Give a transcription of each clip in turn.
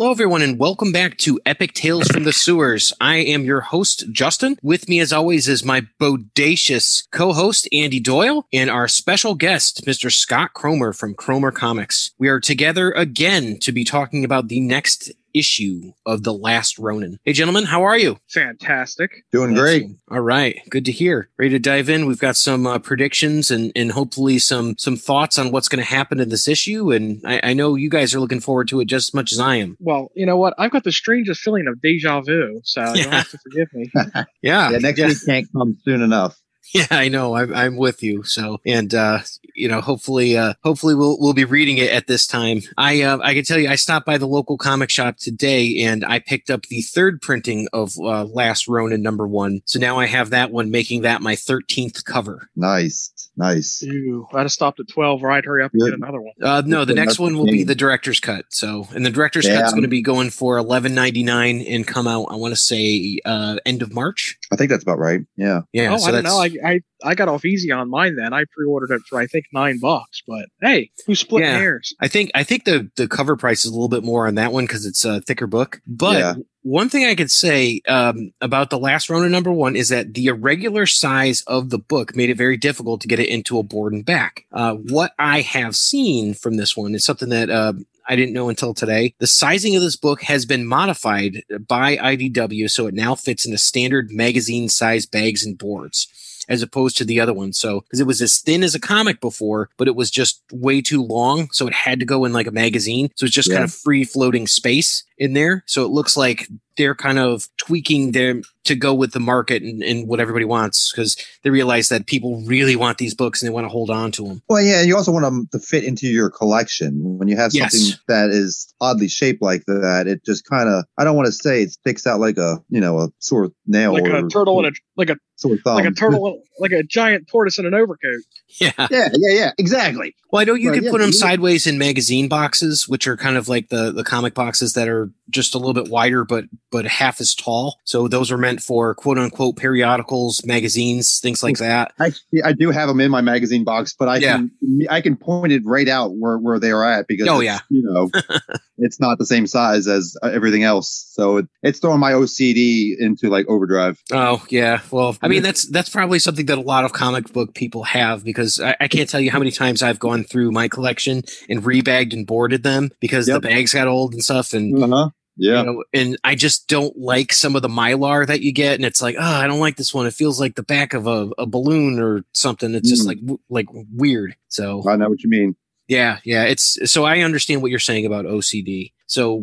Hello, everyone, and welcome back to Epic Tales from the Sewers. I am your host, Justin. With me, as always, is my bodacious co-host, Andy Doyle, and our special guest, Mr. Scott Cromer from Chrome Comics. We are together again to be talking about the next issue of The Last Ronin. Hey, gentlemen, how are you? Fantastic. Doing great. All right, good to hear. Ready to dive in? We've got some uh, predictions and and hopefully some some thoughts on what's going to happen in this issue. And I, I know you guys are looking forward to it just as much as I am. Well, you know what? I've got the strangest feeling of deja vu, so you'll have to forgive me. Yeah, Yeah, next week can't come soon enough. Yeah, I know. I'm, I'm with you. So, and uh, you know, hopefully, uh, hopefully we'll we'll be reading it at this time. I uh, I can tell you, I stopped by the local comic shop today, and I picked up the third printing of uh, Last Ronin number one. So now I have that one, making that my thirteenth cover. Nice, nice. Ew, I'd have stopped at 12, or I'd hurry up and Good. get another one. Uh, no, the next one will be the director's cut. So, and the director's Yeah. cut's going to be going for eleven ninety nine and come out. I want to say uh, end of March. I think that's about right. Yeah. Yeah, oh, so I don't know. I, I I got off easy on mine then. I pre-ordered it for I think nine bucks. But hey, who's splitting Yeah. hairs? I think I think the the cover price is a little bit more on that one because it's a thicker book. But Yeah. one thing I could say um, about the last Ronin number one is that the irregular size of the book made it very difficult to get it into a board and back. Uh, what I have seen from this one is something that. Uh, I didn't know until today. The sizing of this book has been modified by IDW, so it now fits in into standard magazine size bags and boards as opposed to the other one. So, because it was as thin as a comic before, but it was just way too long. So it had to go in like a magazine. So it's just kind of free floating space in there. So it looks like they're kind of tweaking them to go with the market and, and what everybody wants because they realize that people really want these books and they want to hold on to them. Well, yeah, you also want them to fit into your collection. When you have Yes. something that is oddly shaped like that, it just kind of, I don't want to say it sticks out like a, you know, a sore nail Like or a turtle and a like a sore thumb. like a turtle like a giant tortoise in an overcoat. Yeah. yeah, yeah, yeah, exactly. Well, I know you Right, can yeah, put them you- sideways in magazine boxes, which are kind of like the the comic boxes that are just a little bit wider, but but half as tall. So those are meant for quote unquote periodicals, magazines, things like that. Actually, I do have them in my magazine box, but I Yeah. can I can point it right out where, where they are at because Oh, yeah. you know it's not the same size as uh, everything else, so it, it's throwing my OCD into like overdrive. Oh yeah. Well, I mean that's that's probably something that a lot of comic book people have because I, I can't tell you how many times I've gone through my collection and rebagged and boarded them because Yep. the bags got old and stuff and. Uh huh. Yeah. You know, and I just don't like some of the mylar that you get, and it's like, oh, I don't like this one. It feels like the back of a, a balloon or something. It's just Mm. like w- like weird. So I know what you mean. yeah, yeah. It's so I understand what you're saying about OCD. So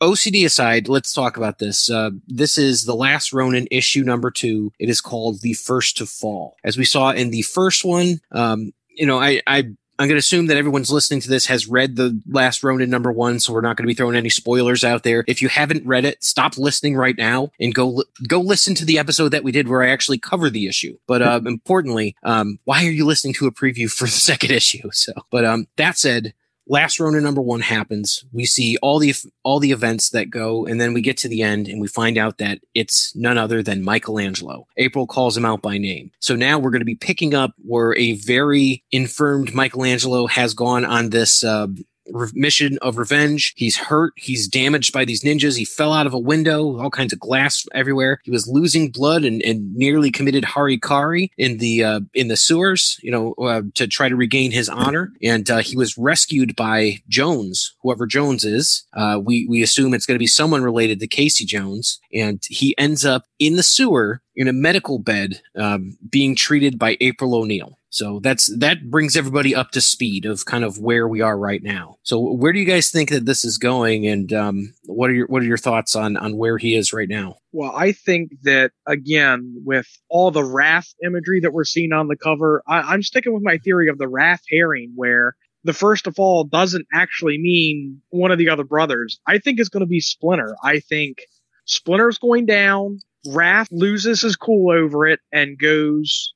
OCD aside, let's talk about this. Uh, this is the last Ronin issue number two. It is called the first to fall. As we saw in the first one, um, you know, I, I I'm going to assume that everyone's listening to this has read the last Ronin number one, so we're not going to be throwing any spoilers out there. If you haven't read it, stop listening right now and go li- go listen to the episode that we did where I actually cover the issue. But um, importantly, um, why are you listening to a preview for the second issue? So, but um, that said, last Ronin number one happens. We see all the all the events that go, and then we get to the end, and we find out that it's none other than Michelangelo. April calls him out by name. So now we're going to be picking up where a very infirmed Michelangelo has gone on this. Uh, re- mission of revenge. He's hurt. He's damaged by these ninjas. He fell out of a window, all kinds of glass everywhere. He was losing blood and, and nearly committed harikari in the uh, in the sewers, you know, uh, to try to regain his honor. And uh, he was rescued by Jones, whoever Jones is. Uh, we we assume it's going to be someone related to Casey Jones, and he ends up in the sewer in a medical bed, um, being treated by April O'Neil. So that's that brings everybody up to speed of kind of where we are right now. So where do you guys think that this is going, and um, what are your what are your thoughts on on where he is right now? Well, I think that again, with all the Raph imagery that we're seeing on the cover, I, I'm sticking with my theory of the Raph herring, where the first of all doesn't actually mean one of the other brothers. I think it's going to be Splinter. I think Splinter's going down. Raph loses his cool over it and goes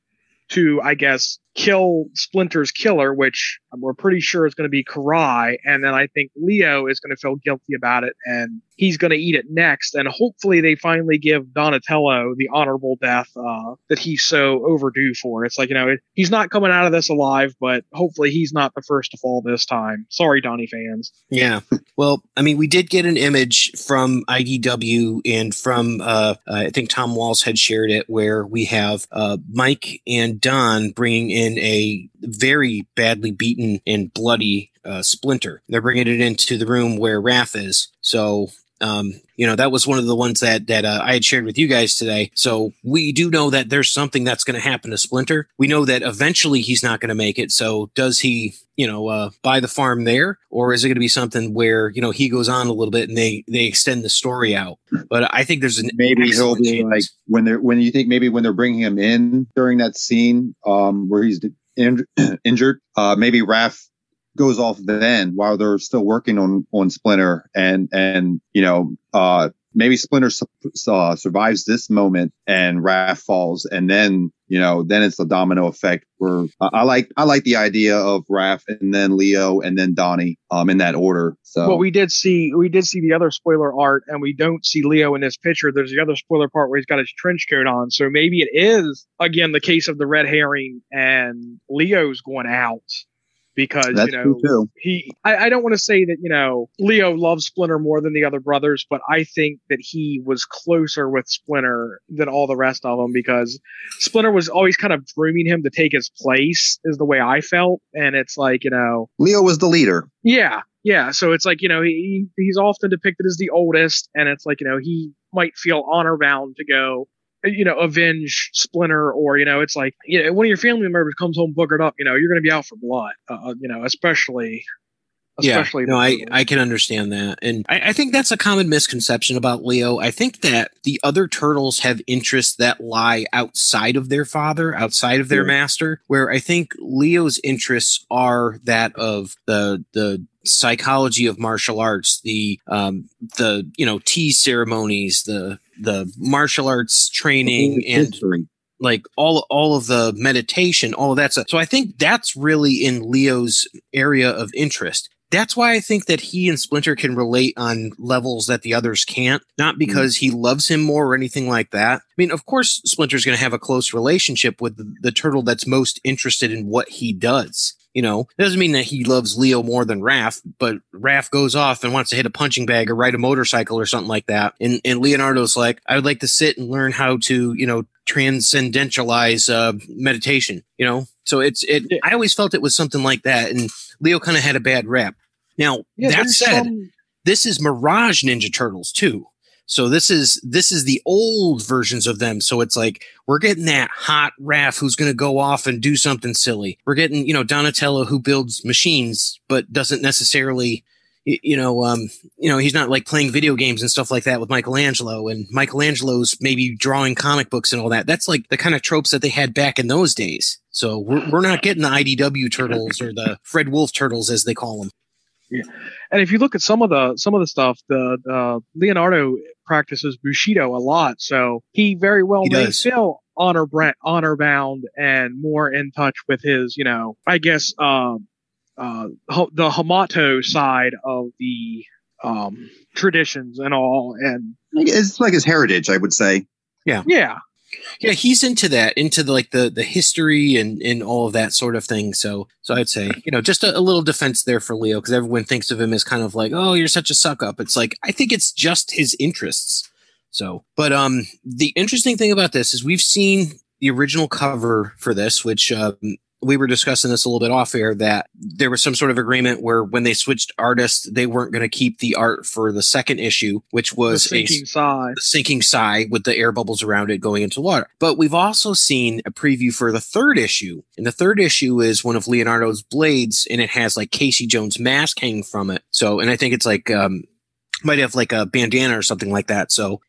to, I guess, kill Splinter's killer, which we're pretty sure is going to be Karai. And then I think Leo is going to feel guilty about it and he's going to eat it next. And hopefully they finally give Donatello the honorable death uh, that he's so overdue for. It's like, you know, he's not coming out of this alive, but hopefully he's not the first to fall this time. Sorry, Donnie fans. Yeah. Well, I mean, we did get an image from IDW and from, uh, I think Tom Waltz had shared it, where we have uh, Mike and Don bringing in a very badly beaten and bloody uh, Splinter. They're bringing it into the room where Raph is. So um, you know, that was one of the ones that that uh, I had shared with you guys today. So we do know that there's something that's going to happen to Splinter. We know that eventually he's not going to make it. So does he, you know, uh, buy the farm there, or is it going to be something where you know he goes on a little bit and they they extend the story out? But I think there's an maybe he'll be like when they're when you think maybe when they're bringing him in during that scene um, where he's in, injured, uh, maybe Raph goes off then while they're still working on on Splinter and and you know uh maybe Splinter uh, survives this moment and Raph falls and then you know then it's the domino effect where uh, I like I like the idea of Raph and then Leo and then Donnie um in that order. So well we did see we did see the other spoiler art and we don't see Leo in this picture. There's the other spoiler part where he's got his trench coat on. So maybe it is again the case of the red herring and Leo's going out because That's you know he I, I don't want to say that you know Leo loves Splinter more than the other brothers, but I think that he was closer with Splinter than all the rest of them because Splinter was always kind of grooming him to take his place is the way I felt, and it's like you know Leo was the leader. Yeah, yeah. So it's like you know he he's often depicted as the oldest, and it's like you know he might feel honor bound to go you know, avenge Splinter, or you know, it's like you know, one of your family members comes home boogered up, you know, you're going to be out for blood, uh, uh you know, especially. Especially yeah, no, I, I can understand that. And I, I think that's a common misconception about Leo. I think that the other turtles have interests that lie outside of their father, outside of their yeah. master, where I think Leo's interests are that of the the psychology of martial arts, the um, the you know tea ceremonies, the the martial arts training, and like all all of the meditation, all of that stuff. So I think that's really in Leo's area of interest. That's why I think that he and Splinter can relate on levels that the others can't. Not mm-hmm. because mm. he loves him more or anything like that. I mean, of course, Splinter's going to have a close relationship with the, the turtle that's most interested in what he does. You know, it doesn't mean that he loves Leo more than Raph, but Raph goes off and wants to hit a punching bag or ride a motorcycle or something like that. And, and Leonardo's like, I would like to sit and learn how to, you know, transcendentalize uh, meditation, you know? So it's, it. I always felt it was something like that. And Leo kind of had a bad rep. Now, yeah, that said, some... this is Mirage Ninja Turtles too. So this is this is the old versions of them. So it's like we're getting that hot Raph who's going to go off and do something silly. We're getting you know Donatello who builds machines but doesn't necessarily you know um you know he's not like playing video games and stuff like that with Michelangelo and Michelangelo's maybe drawing comic books and all that. That's like the kind of tropes that they had back in those days. So we're we're not getting the IDW turtles or the Fred Wolf turtles as they call them. Yeah. And if you look at some of the some of the stuff, the uh, Leonardo practices Bushido a lot, so he very well he may does. feel honor honor bound and more in touch with his, you know, I guess um, uh, the Hamato side of the um, traditions and all, and it's like his heritage, I would say. Yeah, yeah, yeah, he's into that, into the, like the the history and and all of that sort of thing. So so I'd say you know just a, a little defense there for Leo because everyone thinks of him as kind of like oh you're such a suck up. It's like I think it's just his interests. So, but um, the interesting thing about this is we've seen the original cover for this, which um, we were discussing this a little bit off air that there was some sort of agreement where when they switched artists, they weren't going to keep the art for the second issue, which was the sinking a Sai. The sinking Sai with the air bubbles around it going into water. But we've also seen a preview for the third issue. And the third issue is one of Leonardo's blades and it has like Casey Jones mask hanging from it. So, and I think it's like, um, might have like a bandana or something like that. So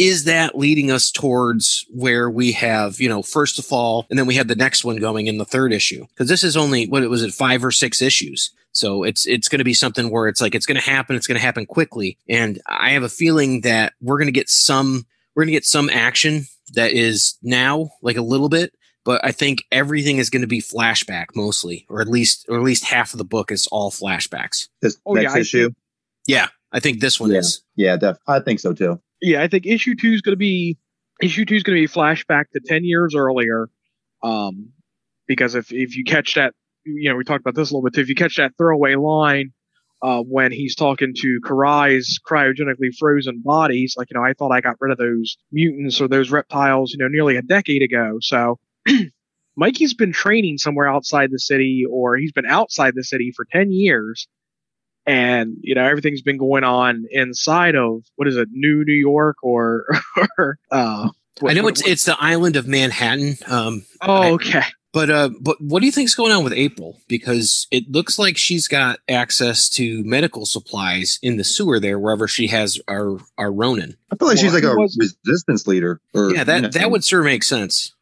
is that leading us towards where we have, you know, first of all, and then we have the next one going in the third issue? Because this is only what it was it five or six issues. So it's it's going to be something where it's like it's going to happen. It's going to happen quickly, and I have a feeling that we're going to get some we're going to get some action that is now like a little bit but I think everything is going to be flashback mostly, or at least or at least half of the book is all flashbacks. This Oh, next yeah, issue. think- Yeah, I think this one Yeah. is. Yeah, def- I think so too. Yeah, I think issue two is going to be issue two is going to be flashback to ten years earlier, um, because if if you catch that, you know, we talked about this a little bit too. If you catch that throwaway line. Uh, when he's talking to Karai's cryogenically frozen bodies, like, you know, I thought I got rid of those mutants or those reptiles, you know, nearly a decade ago. So Mikey's been training somewhere outside the city or he's been outside the city for 10 years. And, you know, everything's been going on inside of what is it, New New York or, or uh, what- I know what- it's it's the island of Manhattan. Um, oh, I- okay. but uh, but what do you think's going on with April? Because it looks like she's got access to medical supplies in the sewer there, wherever she has our our Ronin. I feel like she's like a was- resistance leader. Or, Yeah, that you know, that would sure make sense.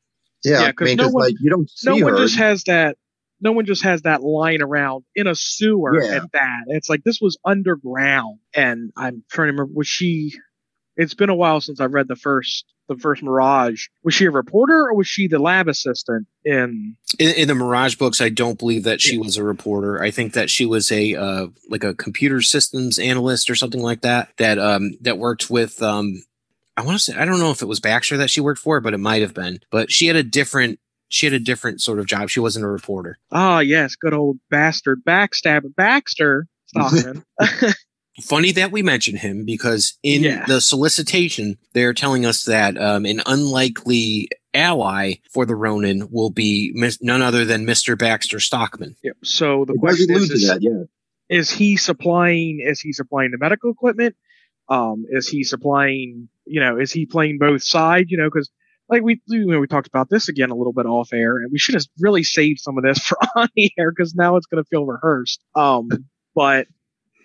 Yeah, Yeah, I 'cause mean, no because one- like you don't see no one her. just has that no one just has that lying around in a sewer Yeah. at that it's like this was underground and i'm trying to remember was she it's been a while since i've read the first the first mirage was she a reporter or was she the lab assistant in In, in the Mirage books, I don't believe that she was a reporter. I think that she was a uh, like a computer systems analyst or something like that. That um that worked with um I want to say I don't know if it was Baxter that she worked for, but it might have been. But she had a different she had a different sort of job. She wasn't a reporter. ah yes good old bastard backstabber baxter Stockman. Funny that we mention him because in Yeah. the solicitation they're telling us that um, an unlikely ally for the Ronin will be mis- none other than Mr. Baxter Stockman. yep. so the It question is, is that, yeah. is he supplying is he supplying the medical equipment um is he supplying you know is he playing both sides you know because like we you know, we talked about this again a little bit off air and we should have really saved some of this for on the air because now it's going to feel rehearsed. Um but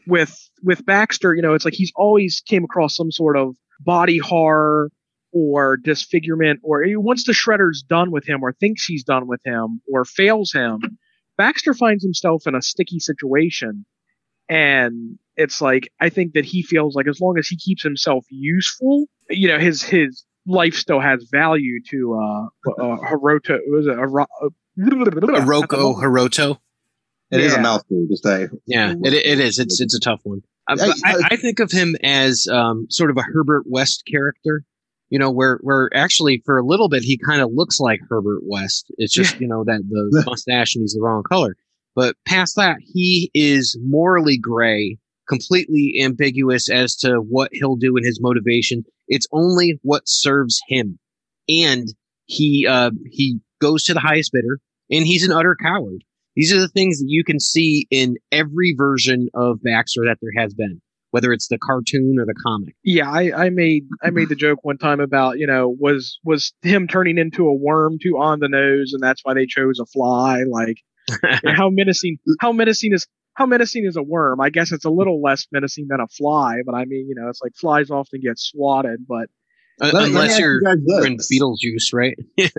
with with baxter you know it's like he's always came across some sort of body horror or disfigurement or once the shredder's done with him or thinks he's done with him or fails him baxter finds himself in a sticky situation. And it's like I think that he feels like as long as he keeps himself useful, you know, his his life still has value to uh, uh Hiroto was it Aro- uh, Hiroko Hiroto. It is a mouthful to say. Yeah, it, it is. It's it's a tough one. Uh, I- I, I think of him as um, sort of a Herbert West character. You know, where where actually for a little bit he kind of looks like Herbert West. It's just you know that the mustache and he's the wrong color. But past that, he is morally gray, completely ambiguous as to what he'll do and his motivation. It's only what serves him, and he uh, he goes to the highest bidder, and he's an utter coward. These are the things that you can see in every version of Baxter that there has been, whether it's the cartoon or the comic. Yeah, I, I made I made the joke one time about you know was was him turning into a worm too on the nose, and that's why they chose a fly. Like how menacing how menacing is how menacing is a worm? I guess it's a little less menacing than a fly, but I mean you know it's like flies often get swatted, but Let- let Unless ask you you're you're in Beetlejuice, right?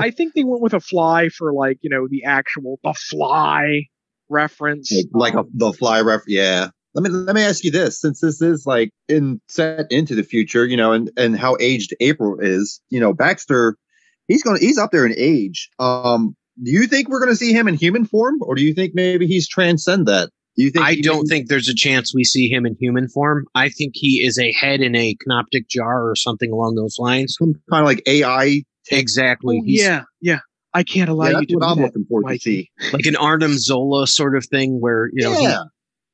I think they went with a fly for like you know the actual the fly reference. like a, the fly ref. Yeah. Let me let me ask you this: since this is like in set into the future, you know, and and how aged April is, you know, Baxter, he's going to he's up there in age. Um, do you think we're going to see him in human form, or do you think maybe he's transcend that? Do you think I don't maybe- think there's a chance we see him in human form. I think he is a head in a canoptic jar or something along those lines. some kind of like AI? Exactly. oh, He's yeah, yeah. I can't allow Yeah, you that's to what do I'm that, looking forward to see. like an Arnim Zola sort of thing where, you know, he- yeah,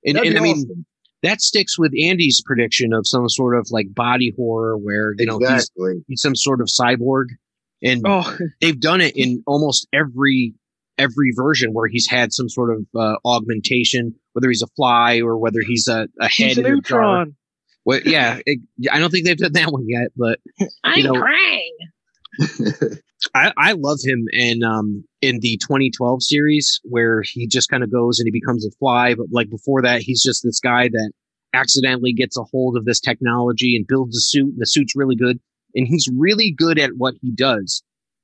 and, that'd and be I mean, that sticks with Andy's prediction of some sort of like body horror where, you know, he's, he's some sort of cyborg. And Oh, they've done it in almost every every version where he's had some sort of uh, augmentation, whether he's a fly or whether he's a, a head he's a in a jar. neutron. Well, yeah, it, I don't think they've done that one yet, but you know, I, I love him in um in the 2012 series where he just kind of goes and he becomes a fly, but like before that, he's just this guy that accidentally gets a hold of this technology and builds a suit, and the suit's really good, and he's really good at what he does.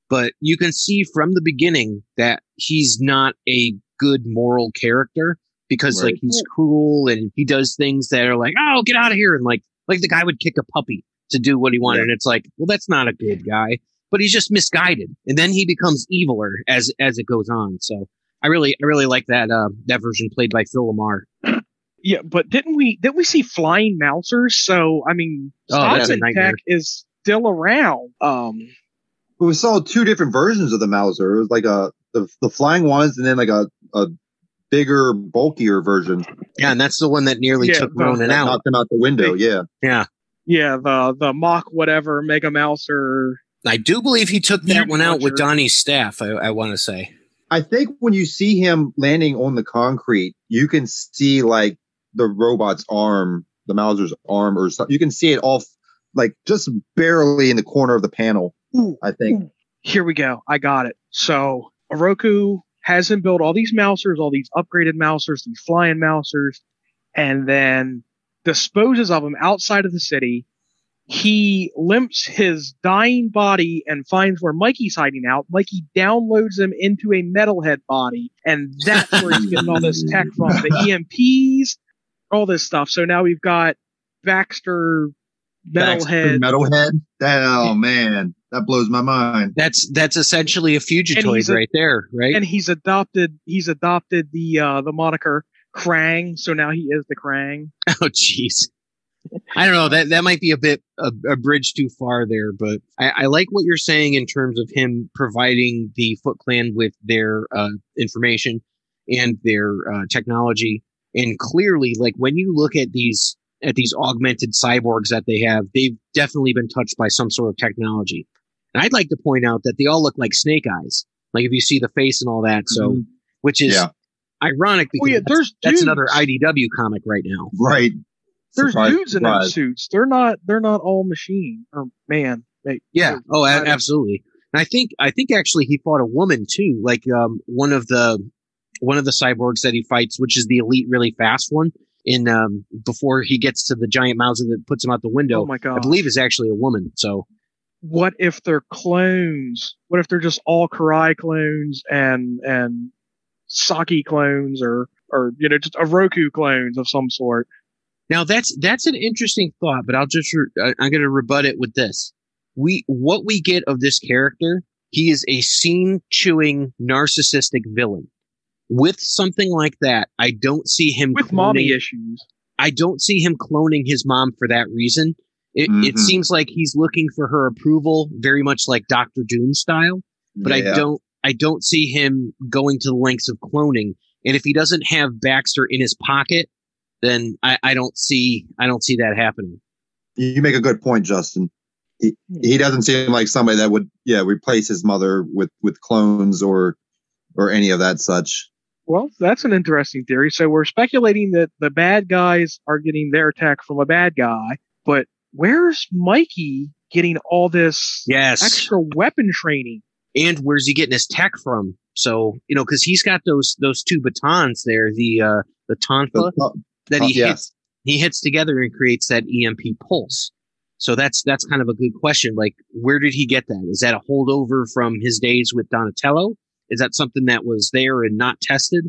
But you can see from the beginning that he's not a good moral character because Right. like he's cruel and he does things that are like, oh, get out of here, and like like the guy would kick a puppy to do what he wanted, Yeah. and it's like, well, that's not a good guy. but he's just misguided, and then he becomes eviler as as it goes on. So I really I really like that uh, that version played by Phil LaMarr. Yeah, but didn't we didn't we see flying mousers? So I mean, Oh, that's a Stockman nightmare. Tech is still around. Um, we saw two different versions of the Mouser. It was like a the, the flying ones, and then like a a bigger, bulkier version. Yeah, and that's the one that nearly Yeah, took the- Ronin out. knocked them out the window. Yeah, Yeah. yeah, the the mock whatever Mega Mouser. I do believe he took that Mutant one out with Donnie's staff. I, I want to say. I think when you see him landing on the concrete, you can see like the robot's arm, the Mouser's arm, or something. You can see it off, like just barely in the corner of the panel. Ooh, I think. Ooh. Here we go. I got it. So Oroku has him build all these mousers, all these upgraded mousers, these flying mousers, and then disposes of them outside of the city. He limps his dying body and finds where Mikey's hiding out. Mikey downloads him into a metalhead body, and that's where he's getting all this tech from the EMPs, all this stuff. So now we've got Baxter, Baxter Metalhead, Metalhead. That, oh man, that blows my mind. That's that's essentially a fugitoid a- right there, right? and he's adopted he's adopted the uh the moniker Krang, so now he is the Krang. oh, jeez. I don't know. That that might be a bit a, a bridge too far there, but I, I like what you're saying in terms of him providing the Foot Clan with their uh, information and their uh, technology. And clearly, like when you look at these at these augmented cyborgs that they have, they've definitely been touched by some sort of technology. And I'd like to point out that they all look like Snake Eyes, like if you see the face and all that. So, Mhm. which is Yeah. ironic because Oh yeah, that's, there's that's dudes, another IDW comic right now. Right. there's Surprise, dudes in those suits. They're not they're not all machine or man. They, Yeah. Oh, a- absolutely. And I think I think actually he fought a woman too, like um one of the one of the cyborgs that he fights, which is the elite, really fast one. In um before he gets to the giant Mouser that puts him out the window, Oh my god. I believe is actually a woman. So what if they're clones? What if they're just all Karai clones and and Saki clones or or you know just Oroku clones of some sort? now that's that's an interesting thought, but I'll just re- I'm going to rebut it with this. We what we get of this character, he is a scene chewing narcissistic villain. With something like that, I don't see him With mommy cloning- issues. I don't see him cloning his mom for that reason. It, it Mhm. seems like he's looking for her approval, very much like Doctor Doom style. But I don't, I don't see him going to the lengths of cloning. And if he doesn't have Baxter in his pocket, then I, I don't see, I don't see that happening. You make a good point, Justin. He, he doesn't seem like somebody that would, yeah, replace his mother with with clones or or any of that such. Well, that's an interesting theory. So we're speculating that the bad guys are getting their tech from a bad guy, but where's Mikey getting all this Yes. extra weapon training? and where's he getting his tech from? So you know, because he's got those those two batons there, the uh the tonfa The- that he uh, hits he hits together and creates that EMP pulse. So that's that's kind of a good question. Like, where did he get that? Is that a holdover from his days with Donatello? Is that something that was there and not tested?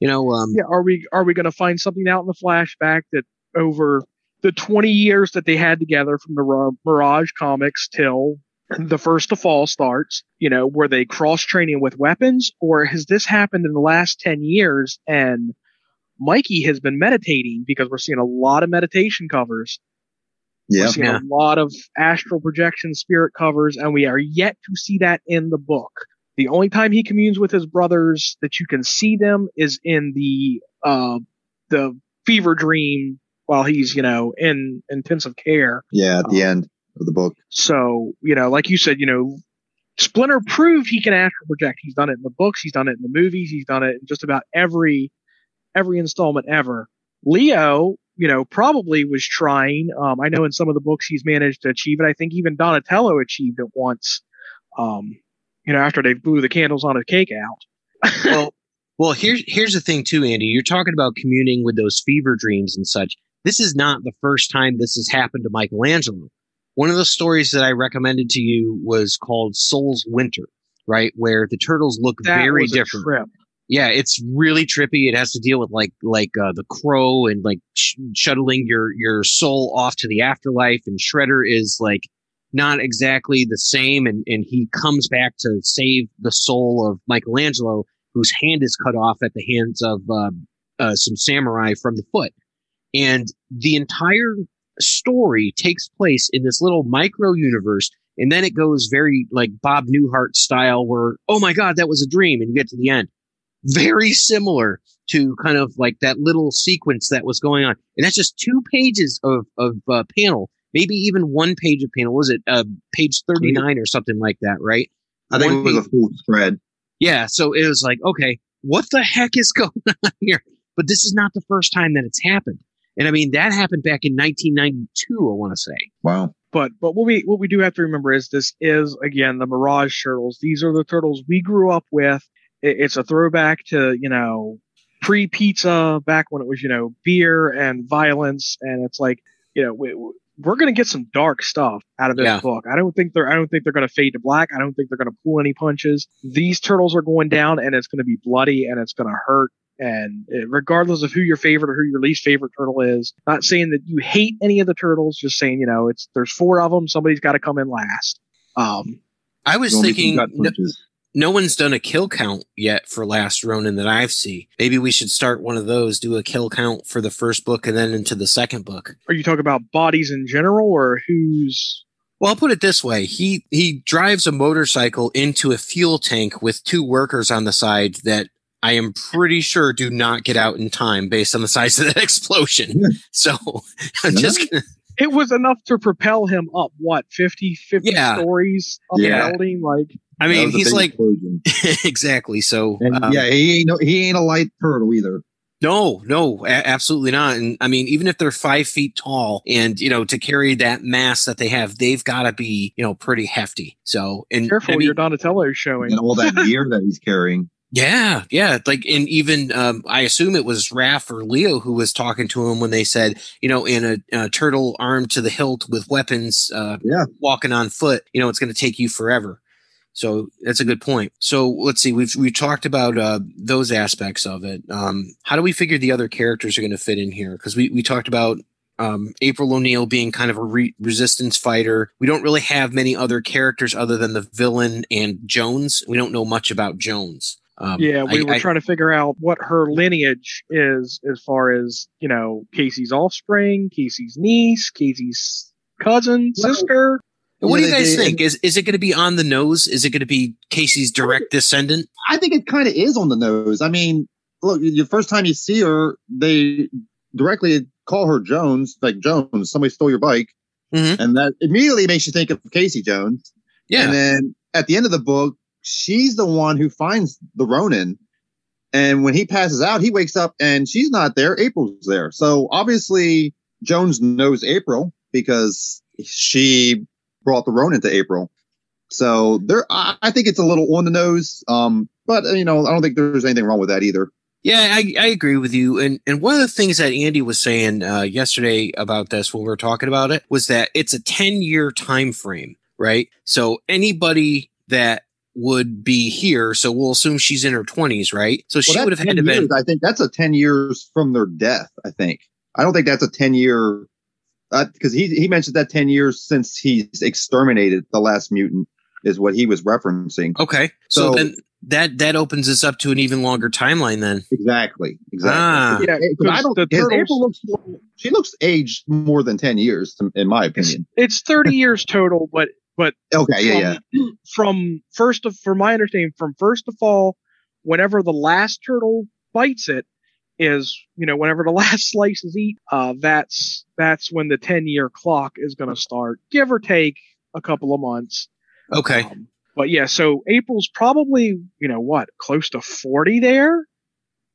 You know, um, Yeah, are we are we going to find something out in the flashback that over the 20 years that they had together from the Mirage comics till the first to fall starts, you know, were they cross training with weapons or has this happened in the last 10 years and Mikey has been meditating because we're seeing a lot of meditation covers. Yeah. We're seeing Yeah. a lot of astral projection spirit covers and we are yet to see that in the book. The only time he communes with his brothers that you can see them is in the uh the fever dream while he's, you know, in intensive care. Yeah. At the Oh. end of the book. So, you know, like you said, you know, Splinter proved he can astral project. He's done it in the books, he's done it in the movies, he's done it in just about every every installment ever. Leo, you know, probably was trying. Um, I know in some of the books he's managed to achieve it. I think even Donatello achieved it once. Um, you know, after they blew the candles on his cake out. well, well, here's here's the thing too, Andy. You're talking about communing with those fever dreams and such. This is not the first time this has happened to Michelangelo. One of the stories that I recommended to you was called Soul's Winter, right? Where the turtles look That very a different. trip. Yeah, it's really trippy. It has to deal with like like uh, the crow and like sh- shuttling your your soul off to the afterlife. And Shredder is like not exactly the same. And, and he comes back to save the soul of Michelangelo, whose hand is cut off at the hands of uh, uh, some samurai from the foot. And the entire story takes place in this little micro universe. And then it goes very like Bob Newhart style where, oh my God, that was a dream. And you get to the end. Very similar to kind of like that little sequence that was going on. And that's just two pages of, of uh, panel, maybe even one page of panel. Was it uh, page 39 or something like that, right? I think One it was a full thread. yeah. So it was like, okay, what the heck is going on here? But this is not the first time that it's happened. And I mean, that happened back in 1992, I want to say. Wow. But but what we what we do have to remember is this is again the Mirage turtles. These are the turtles we grew up with. It- It's a throwback to you know pre pizza back when it was you know beer and violence, and it's like you know we, we're gonna get some dark stuff out of this Yeah. book. I don't think they're I don't think they're gonna fade to black. I don't think they're gonna pull any punches. These turtles are going down, and it's gonna be bloody, and it's gonna hurt. And uh, regardless of who your favorite or who your least favorite turtle is, not saying that you hate any of the turtles, just saying you know it's there's four of them. Somebody's got to come in last. Um, I was You want me to thinking no? No one's done a kill count yet for Last Ronin that I've seen. Maybe we should start one of those, do a kill count for the first book and then into the second book. are you talking about bodies in general, or who's? Well, I'll put it this way. He he drives a motorcycle into a fuel tank with two workers on the side that I am pretty sure do not get out in time based on the size of that explosion. So I'm just gonna It was enough to propel him up what 50, 50 Yeah. stories up Yeah. the building. Like I mean he's like exactly. So And um, yeah, he ain't no, he ain't a light turtle either. No, no, a- absolutely not. And I mean, even if they're five feet tall and, you know, to carry that mass that they have, they've got to be, you know, pretty hefty. So, and careful, I mean, your Donatello is showing. And all that gear that he's carrying. Yeah, yeah. Like, and even, um, I assume it was Raph or Leo who was talking to him when they said, you know, in a, a turtle armed to the hilt with weapons, uh, Yeah. walking on foot, you know, it's going to take you forever. So that's a good point. So let's see. We've we talked about uh, those aspects of it. Um, how do we figure the other characters are going to fit in here? Because we we talked about um, April O'Neil being kind of a re- resistance fighter. We don't really have many other characters other than the villain and Jones. We don't know much about Jones. Um, yeah, we I- were I- trying to figure out what her lineage is as far as, you know, Casey's offspring, Casey's niece, Casey's cousin, Well, sister. what do you guys they- think? Is is it going to be on the nose? Is it going to be Casey's direct descendant? I think it kind of is on the nose. I mean, look, the first time you see her, they directly call her Jones, like Jones, somebody stole your bike. Mhm. And that immediately makes you think of Casey Jones. Yeah. And then at the end of the book, she's the one who finds the Ronin. And when he passes out, he wakes up and she's not there. April's there. So obviously Jones knows April because she brought the Ronin to April. So there, I, think it's a little on the nose. Um, but you know, I don't think there's anything wrong with that either. Yeah, I, I agree with you. And and one of the things that Andy was saying uh, yesterday about this when we were talking about it was that it's a ten year time frame, right? So anybody that would be here, so we'll assume she's in her twenties, right? So she would have had to 10 been. I think that's a 10 years from their death. I think. I don't think that's a 10 year, because he, he mentioned that 10 years since he's exterminated the last mutant is what he was referencing. okay. So, So- then that that opens us up to an even longer timeline. Then Exactly. Exactly. Ah. Yeah, Because I don't. the because turtles, April looks. more- She looks aged more than ten years, in my opinion. it's 30 years total, but but Okay. Yeah. from, Yeah. from first of from my understanding from first of all whenever the last turtle bites it is you know whenever the last slice is eat uh that's that's when the 10 year clock is going to start give or take a couple of months okay, Um, but yeah so april's probably you know what close to 40 there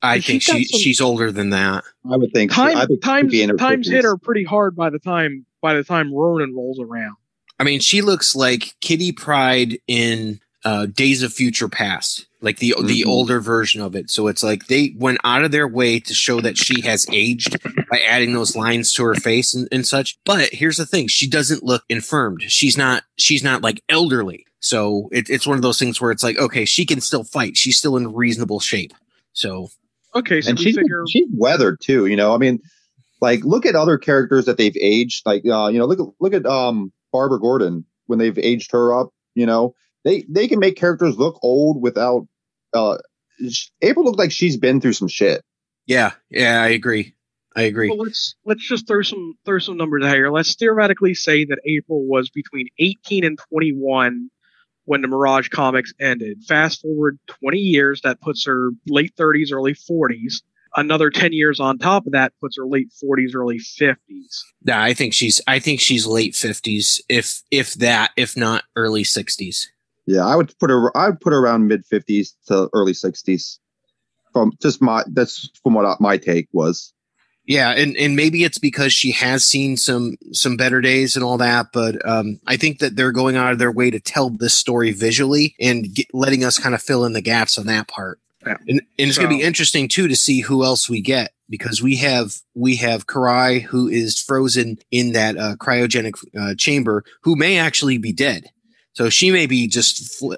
I think got she some- she's older than that. I would think. so. I think times be in her times 50s. hit her pretty hard by the time by the time ronin rolls around I mean, she looks like Kitty Pryde in uh, Days of Future Past, like the the Mhm. older version of it. So it's like they went out of their way to show that she has aged by adding those lines to her face and, and such. But here's the thing: she doesn't look infirmed. She's not. She's not like elderly. So it, it's one of those things where it's like, okay, she can still fight. She's still in reasonable shape. So okay so and we she's figure she's weathered too. You know, I mean, like look at other characters that they've aged. Like uh, you know, look at look at um Barbara Gordon when they've aged her up. You know, they they can make characters look old without. uh April looked like she's been through some shit. Yeah, yeah, I agree. I agree. Well, let's let's just throw some throw some numbers out here. Let's theoretically say that April was between 18 and 21 when the Mirage comics ended. Fast forward 20 years, that puts her late 30s, early 40s. Another 10 years on top of that puts her late 40s, early 50s. Yeah, I think she's I think she's late 50s, if if that, if not early 60s. Yeah, I would put her. I would put her around mid 50s to early 60s. From just my that's from what my take was. Yeah, and and maybe it's because she has seen some some better days and all that, but um, I think that they're going out of their way to tell this story visually and get, letting us kind of fill in the gaps on that part. Yeah. And, and it's So- going to be interesting too to see who else we get because we have we have Karai who is frozen in that uh, cryogenic uh, chamber who may actually be dead. So she may be just fl-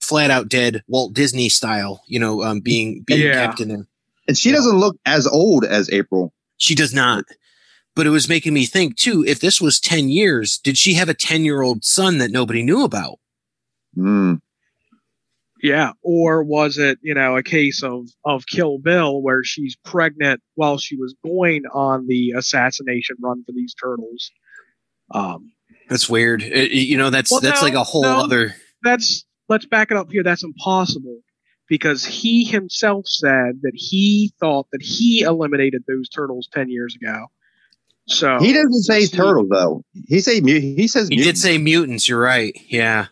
flat out dead, Walt Disney style, you know, um, being being Yeah. kept in there. And she doesn't look as old as April. She does not. But it was making me think too, if this was 10 years, did she have a 10 year old son that nobody knew about? Mm. Yeah, or was it, you know, a case of of Kill Bill where she's pregnant while she was going on the assassination run for these turtles? Um, That's weird. It- it- you know, that's Well, that's no, like a whole no. other. that's let's back it up here. That's impossible because he himself said that he thought that he eliminated those turtles ten years ago. So He doesn't say let's turtle though. He say he says He mutant. did say mutants. You're right. Yeah.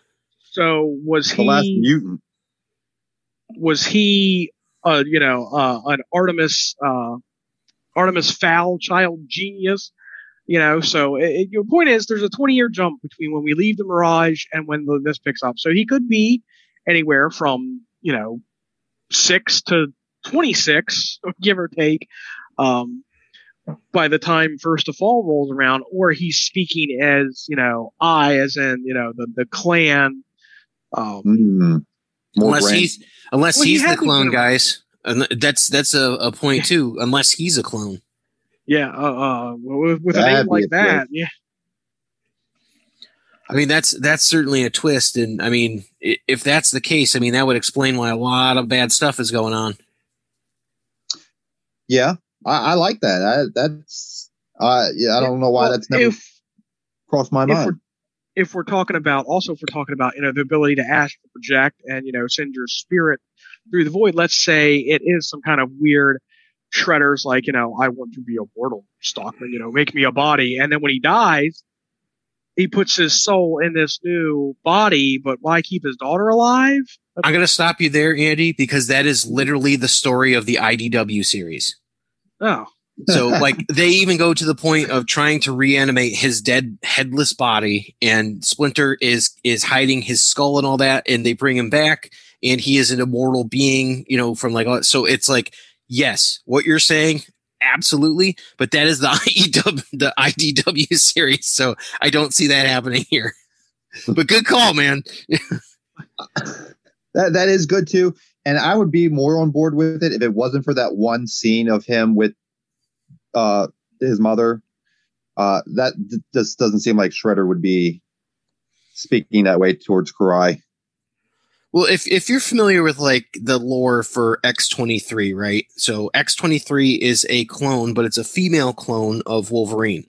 So was he the last mutant. Was he uh you know uh an Artemis uh Artemis Fowl child genius? You know, so it, your point is there's a 20 year jump between when we leave the Mirage and when the, this picks up. So he could be anywhere from you know six to 26, give or take. Um, by the time First of Fall rolls around, or he's speaking as you know I, as in you know the the clan. Um, Mm. More unless brand- he's unless Well, he he's the clone, guys. And that's that's a, a point too. Unless he's a clone. Yeah, uh, uh, with, with a name like a that, yeah. I mean, that's that's certainly a twist. And I mean, if that's the case, I mean that would explain why a lot of bad stuff is going on. yeah, I, I like that. I, that's uh, yeah. I don't know why Well, that's never if crossed my if mind. If we're talking about also if we're talking about you know the ability to astral project and you know send your spirit through the void. Let's say it is some kind of weird shredders like you know I want to be immortal, Stockman. You know, make me a body, and then when he dies. He puts his soul in this new body, but why keep his daughter alive? I'm going to stop you there, Andy, because that is literally the story of the IDW series. Oh, So, like, they even go to the point of trying to reanimate his dead, headless body, and Splinter is is hiding his skull and all that, and they bring him back, and he is an immortal being, you know, from like, so it's like, yes, what you're saying, absolutely, but that is the IDW, the IDW series, so I don't see that happening here. But good call, man. That that is good too. And I would be more on board with it if it wasn't for that one scene of him with uh his mother. Uh that just doesn't seem like Shredder would be speaking that way towards Karai. Well, if if you're familiar with like the lore for X23, right? So X23 is a clone, but it's a female clone of Wolverine.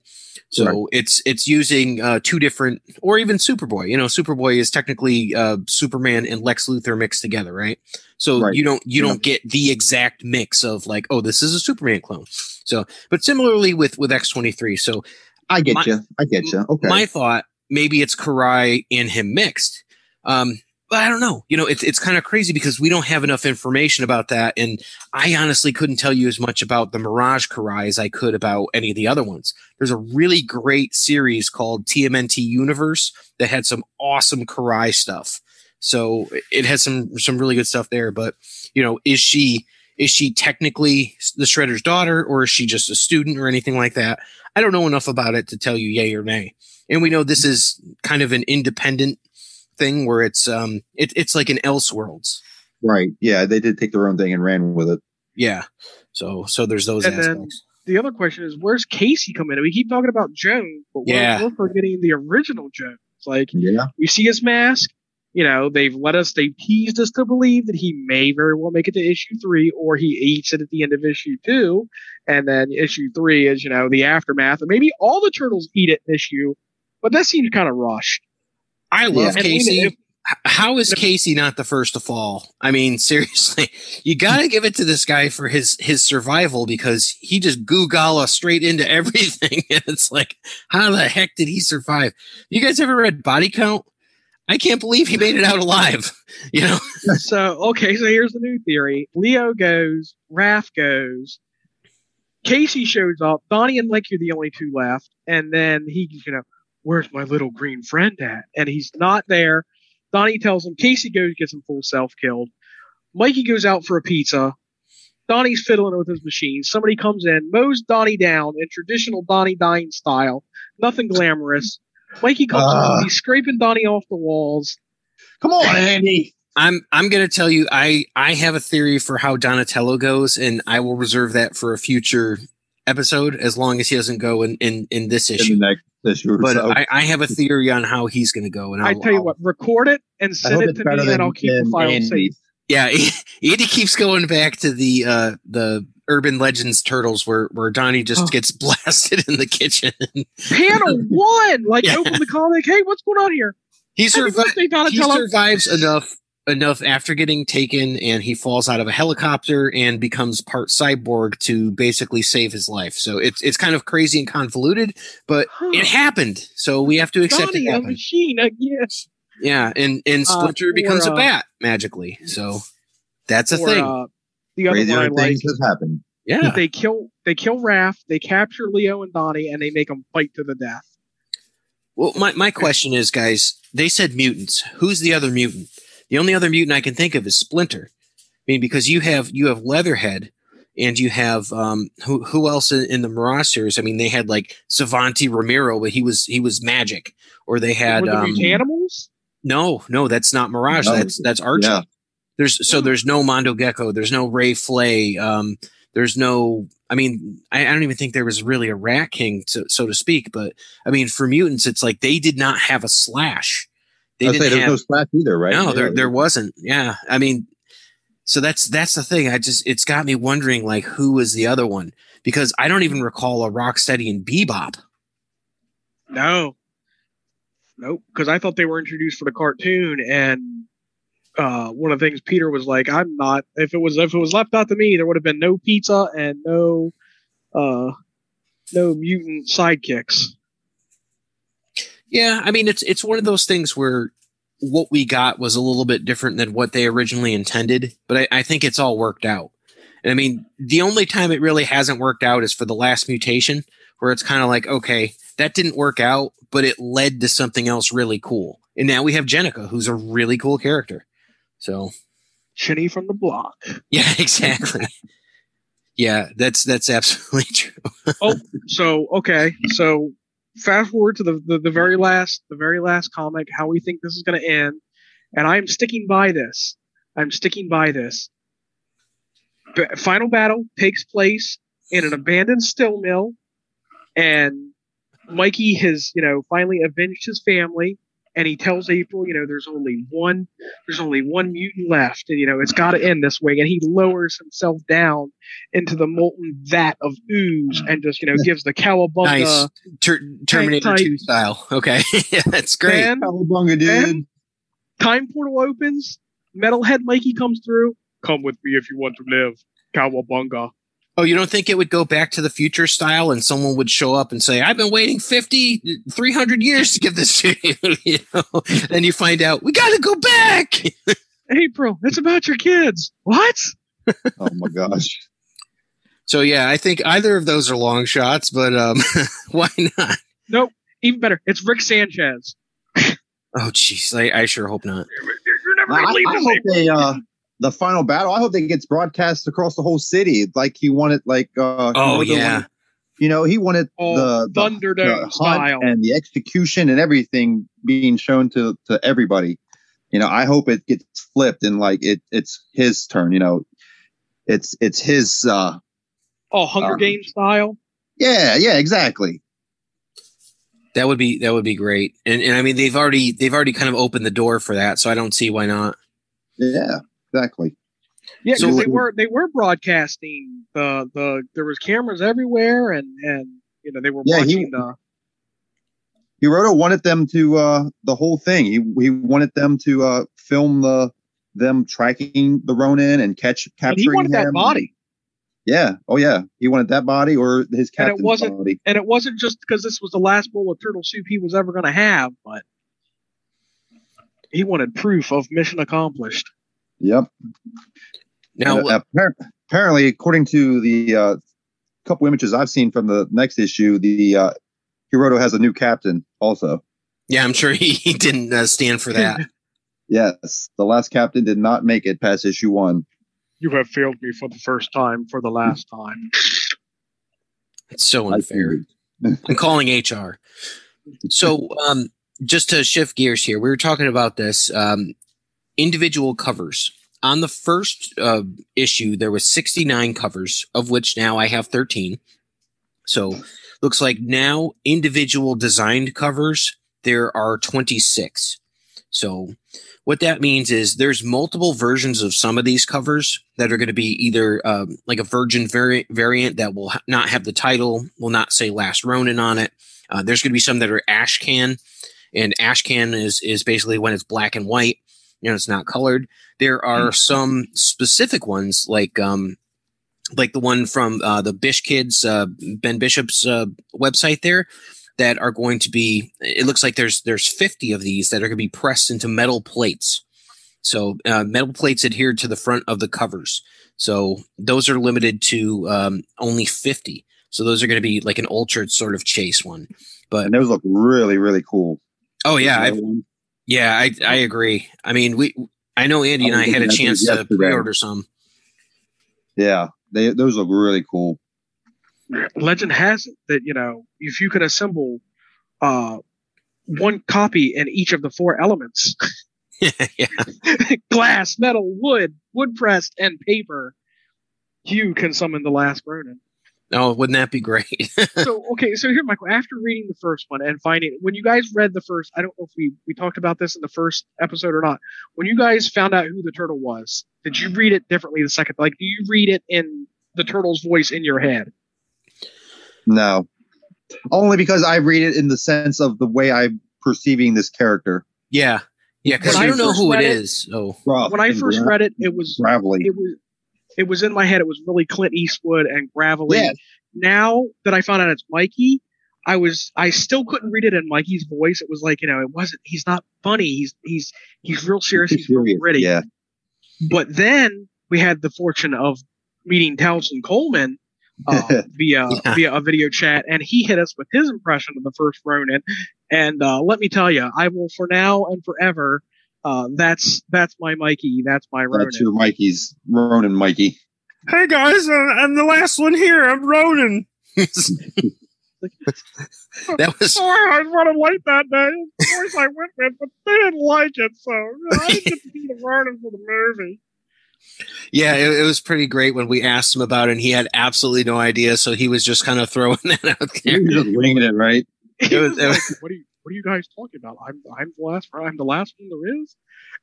So Right. it's it's using uh, two different, or even Superboy. You know, Superboy is technically uh, Superman and Lex Luthor mixed together, right? So Right. you don't you Yeah. don't get the exact mix of like, oh, this is a Superman clone. So, but similarly with with X23, so I get My- you. I get you. Okay. my thought maybe it's Karai and him mixed. Um, but I don't know. You know, it's it's kind of crazy because we don't have enough information about that, and I honestly couldn't tell you as much about the Mirage Karai as I could about any of the other ones. There's a really great series called TMNT Universe that had some awesome Karai stuff. So it has some some really good stuff there. But you know, is she is she technically the Shredder's daughter, or is she just a student, or anything like that? I don't know enough about it to tell you yay or nay. And we know this is kind of an independent thing where it's um it, it's like an Elseworlds. right. Yeah, they did take their own thing and ran with it. Yeah. So so there's those And aspects. the other question is, where's Casey come in? We keep talking about Joan, but we're, Yeah. we're forgetting the original Joan. It's like Yeah. we see his mask. You know, they've let us, they teased us to believe that he may very well make it to issue three, or he eats it at the end of issue two, and then issue three is you know the aftermath, or maybe all the turtles eat it in issue. But that seems kind of rushed. I love And Casey. if- H- How is Casey not the first to fall? I mean, seriously, you got to give it to this guy for his his survival because he just googala straight into everything. And it's like, how the heck did he survive? You guys ever read Body Count? I can't believe he made it out alive. You know, so okay, so here's the new theory: Leo goes, Raph goes, Casey shows up, Donnie and Link are the only two left, and then he, you know, where's my little green friend at? And he's not there. Donnie tells him Casey goes gets him full self killed. Mikey goes out for a pizza. Donnie's fiddling with his machine. Somebody comes in, mows Donnie down in traditional Donnie dying style. Nothing glamorous. Mikey comes Ah. in, he's scraping Donnie off the walls. Come on, Andy. I'm I'm gonna tell you, I I have a theory for how Donatello goes, and I will reserve that for a future episode as long as he doesn't go in in, in this In issue. the next issue. But so. I, I have a theory on how he's going to go, and I I'll, tell you I'll- what, record it and send it to me, and I'll keep the file Andy. safe. Yeah, Andy keeps going back to the uh the urban legends turtles where where Donnie just Oh. gets blasted in the kitchen. Panel one, like Yeah. open the comic. Hey, what's going on here? he Happy survives. He survives enough enough after getting taken, and he falls out of a helicopter and becomes part cyborg to basically save his life. So it's it's kind of crazy and convoluted, but Huh. it happened. So we have to accept Donnie, it a machine. Uh, yes. Yeah, and and Uh, Splinter or, becomes a uh, bat magically. So that's a Or, thing. uh, the other one Crazier I like. things has happened. yeah. They kill. They kill Raph. They capture Leo and Donnie, and they make them fight to the death. Well, my, my question is, guys, they said mutants. Who's the other mutant? The only other mutant I can think of is Splinter. I mean, because you have you have Leatherhead, and you have um, who who else in, in the Mirage series? I mean, they had like Savanti Romero, but he was he was magic. Or they had Were the um, Mutanimals? no, no, that's not Mirage. No. That's that's Archie. Yeah. There's so there's no Mondo Gecko. There's no Ray Fillet. Um, there's no. I mean, I, I don't even think there was really a Rat King, so, so to speak. But I mean, for mutants, it's like they did not have a slash. They I was didn't say there's have. no slash either, right? no, Yeah, there there wasn't. Yeah, I mean, so that's that's the thing. I just it's got me wondering like who was the other one because I don't even recall a Rocksteady and Bebop. No. Nope. Because I thought they were introduced for the cartoon, and uh, one of the things Peter was like, "I'm not. If it was if it was left out to me, there would have been no pizza and no, uh, no mutant sidekicks." Yeah, I mean it's it's one of those things where what we got was a little bit different than what they originally intended, but I, I think it's all worked out. And I mean, the only time it really hasn't worked out is for the last mutation, where it's kind of like, okay, that didn't work out, but it led to something else really cool. And now we have Jennika, who's a really cool character. So Chinny from the block. yeah, exactly. yeah, that's that's absolutely true. Oh, so okay, so fast forward to the, the the very last the very last comic. How we think this is going to end, and I'm sticking by this. I'm sticking by this. B- final battle takes place in an abandoned still mill, and Mikey has you know finally avenged his family, and he tells April, you know, there's only one there's only one mutant left, and you know it's got to end this way, and he lowers himself down into the molten vat of ooze and just you know gives the cowabunga. nice. Ter- Terminator type. 2 style. Okay. yeah, that's great. Then Cowabunga, dude. And- time portal opens. Metalhead Mikey comes through. Come with me if you want to live. Cowabunga. Oh, you don't think it would go back to the future style and someone would show up and say, I've been waiting 50, 300 years to give this to you. you know? Then you find out, we got to go back. April, it's about your kids. What? Oh my gosh. So, yeah, I think either of those are long shots, but um, why not? Nope. Even better, it's Rick Sanchez. Oh, jeez. I, I sure hope not. You're never gonna leave I this. hope April. they uh the final battle. I hope that gets broadcast across the whole city, like he wanted. Like uh, Oh, you know, the yeah. one- you know, he wanted Oh, the, the Thunderdome the hunt style. and the execution and everything being shown to to everybody. You know, I hope it gets flipped and like it it's his turn. You know, it's it's his. uh Oh, Hunger um, Games style. Yeah, yeah, exactly. That would be that would be great. And and I mean they've already they've already kind of opened the door for that, so I don't see why not. Yeah, exactly. Yeah, So- because they were they were broadcasting the the there was cameras everywhere and and you know they were Yeah, he- watching the Hiroto wanted them to uh the whole thing. He he wanted them to uh film the them tracking the Ronin and catch and capturing he wanted that body. Yeah. Oh yeah. He wanted that body or his And it wasn't- body. And it wasn't just because this was the last bowl of turtle soup he was ever going to have, but he wanted proof of mission accomplished. Yep. Now uh, apparently, according to the uh, couple images I've seen from the next issue, the uh, Hiroto has a new captain also. yeah, I'm sure he, he didn't uh, stand for that. Yes, the last captain did not make it past issue one. You have failed me for the first time, for the last time. It's so unfair. I'm calling HR. So, um, just to shift gears here, we were talking about this um, individual covers. On the first uh, issue, there was 69 covers, of which now I have 13. So, looks like now individual designed covers there are 26. So, what that means is there's multiple versions of some of these covers that are going to be either um, like a virgin vari- variant that will ha- not have the title, will not say Last Ronin on it. Uh, there's going to be some that are ashcan, and ashcan is is basically when it's black and white. You know, it's not colored. There are some specific ones like um like the one from uh, the Bish Kids uh, Ben Bishop's uh, website there that are going to be. It looks like there's there's 50 of these that are going to be pressed into metal plates. So uh, metal plates adhered to the front of the covers. So those are limited to um, only 50. So those are going to be like an altered sort of chase one. But And those look really, really cool. oh yeah, I, That one. Yeah, I I agree. I mean, we I know Andy and I I had a chance these to yesterday. pre-order some. yeah, they those look really cool. Legend has it that, you know, if you can assemble uh, one copy in each of the four elements yeah. glass, metal, wood, wood pressed, and paper, you can summon the last Ronin. Oh, wouldn't that be great? so okay, so here, Michael. After reading the first one and finding when you guys read the first, I don't know if we we talked about this in the first episode or not. When you guys found out who the turtle was, did you read it differently the second? Like, do you read it in the turtle's voice in your head? No, only because I read it in the sense of the way I'm perceiving this character. yeah. Yeah, because I I don't know who it it- is. Oh, When I first read it, it was gravelly. it was it was in my head. It was really Clint Eastwood and gravelly. Yeah. Now that I found out it's Mikey, I was I still couldn't read it in Mikey's voice. It was like you know it wasn't. He's not funny. He's he's he's real serious. He's real Serious, gritty. Yeah, But then we had the fortune of meeting Townsend Coleman uh, via Yeah. via a video chat, and he hit us with his impression of the first Ronin. And uh, let me tell you, I will for now and forever. Uh, that's that's my Mikey. That's my Ronin. that's your Mikey's Ronan Mikey. hey guys, uh, I'm the last one here. I'm Ronan. that was Oh, I wanted like that day. Of course, I went with, but they didn't like it, so you know, I didn't get to be the Ronin for the movie. yeah. It, it was pretty great when we asked him about it. and He had absolutely no idea, so he was just kind of throwing that out there. You're just winging it, right? He It was- was like, "What are you? What are you guys talking about? I'm I'm the last. I'm the last one there is."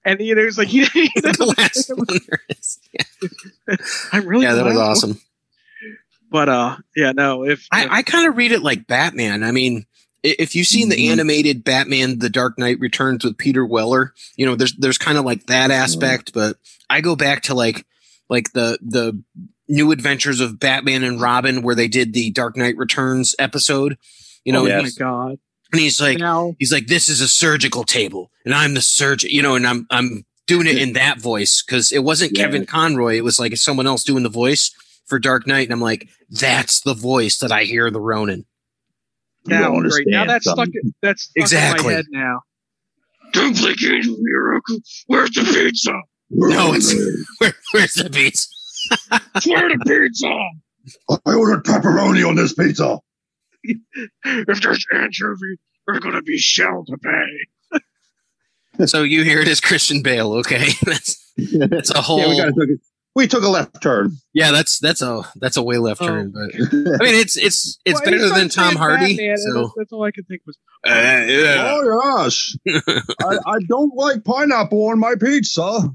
And you know, it's like he, he the last one there is. Yeah, I'm really. yeah that was one. awesome. But uh, yeah, no. If, if I, I kind of read it like Batman. I mean, if you've seen the Mhm. animated Batman: The Dark Knight Returns with Peter Weller, you know, there's there's kind of like that aspect. But I go back to like like the the new adventures of Batman and Robin, where they did the Dark Knight Returns episode. You know, oh and, my he's, god! and he's like, now he's like, this is a surgical table, and I'm the surgeon. You know, and I'm I'm doing it in that voice because it wasn't Yeah. Kevin Conroy; it was like someone else doing the voice for Dark Knight, and I'm like, that's the voice that I hear the Ronin. Now don't great. Now understand that's stuck. something. in- That's stuck in Exactly. my head now. Duplicated miracle. Where's the pizza? No, it's where, where's the pizza? Where's the pizza? I ordered pepperoni on this pizza. If there's anchovy, there's gonna be shell to pay. So you hear it as Christian Bale, okay? That's that's a whole. Yeah, we gotta, we took a left turn. Yeah, that's that's a that's a way left Oh. turn, but I mean it's it's it's Well, better than Tom Hardy. Batman, so that's, that's all I could think was. Uh, yeah. Oh gosh, I, I don't like pineapple on my pizza.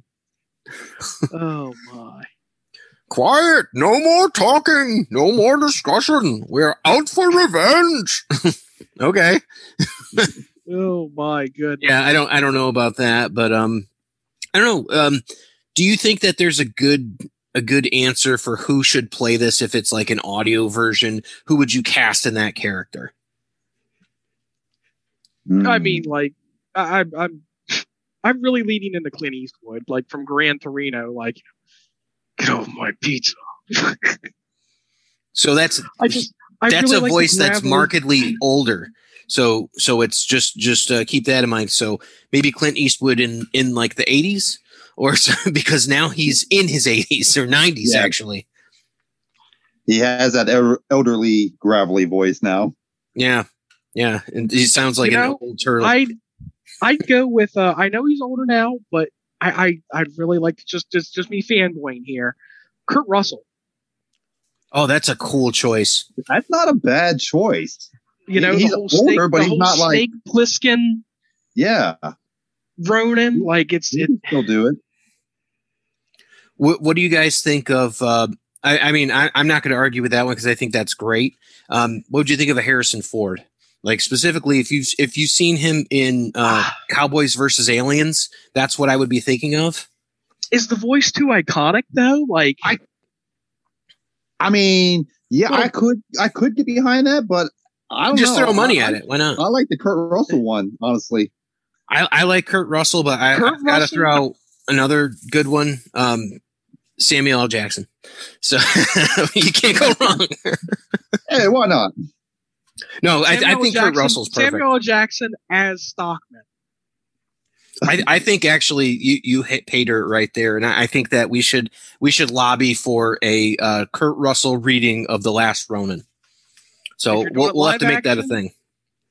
Oh my! Quiet, no more talking, no more discussion. We're out for revenge. okay. Oh my goodness! Yeah, I don't I don't know about that, but um I don't know. Um do you think that there's a good a good answer for who should play this if it's like an audio version? Who would you cast in that character? I mean, like, I, I'm, I'm, I'm really leaning into Clint Eastwood, like from Gran Torino, like, get off my pizza. So that's I just, I that's really a like voice that's markedly older. So so it's just just uh, keep that in mind. So maybe Clint Eastwood in in like the 80s or so, because now he's in his 80s or 90s Yeah. actually. he has that el- elderly, gravelly voice now. Yeah. Yeah, and he sounds like You an know, old turtle. I'd, I'd go with. Uh, I know he's older now, but I, I, I'd really like to just, just, just me fanboying here. Kurt Russell. oh, that's a cool choice. That's not a bad choice. You know, He's the whole older, snake, but the he's whole not like- snake Plissken, Yeah, Ronan. Like it's, he it, can still do it. What, what do you guys think of? Uh, I, I mean, I, I'm not going to argue with that one because I think that's great. Um, what would you think of a Harrison Ford? Like specifically, if you've if you've seen him in uh, Cowboys versus Aliens, that's what I would be thinking of. is the voice too iconic though? Like, I mean, yeah, Well- I could, I could get behind that, but I don't Just know. throw money I, at it. Why not? I like the Kurt Russell one, honestly. I, I like Kurt Russell, but I, Kurt I've got to Russell? throw out another good one. Um, Samuel L. Jackson. So you can't go wrong. Hey, why not? No, I, I think Jackson, Kurt Russell's perfect. Samuel Jackson as Stockman. I, I think actually you you hit pay dirt right there, and I, I think that we should we should lobby for a uh, Kurt Russell reading of the Last Ronin. So If you're doing we'll, we'll have to make that a thing.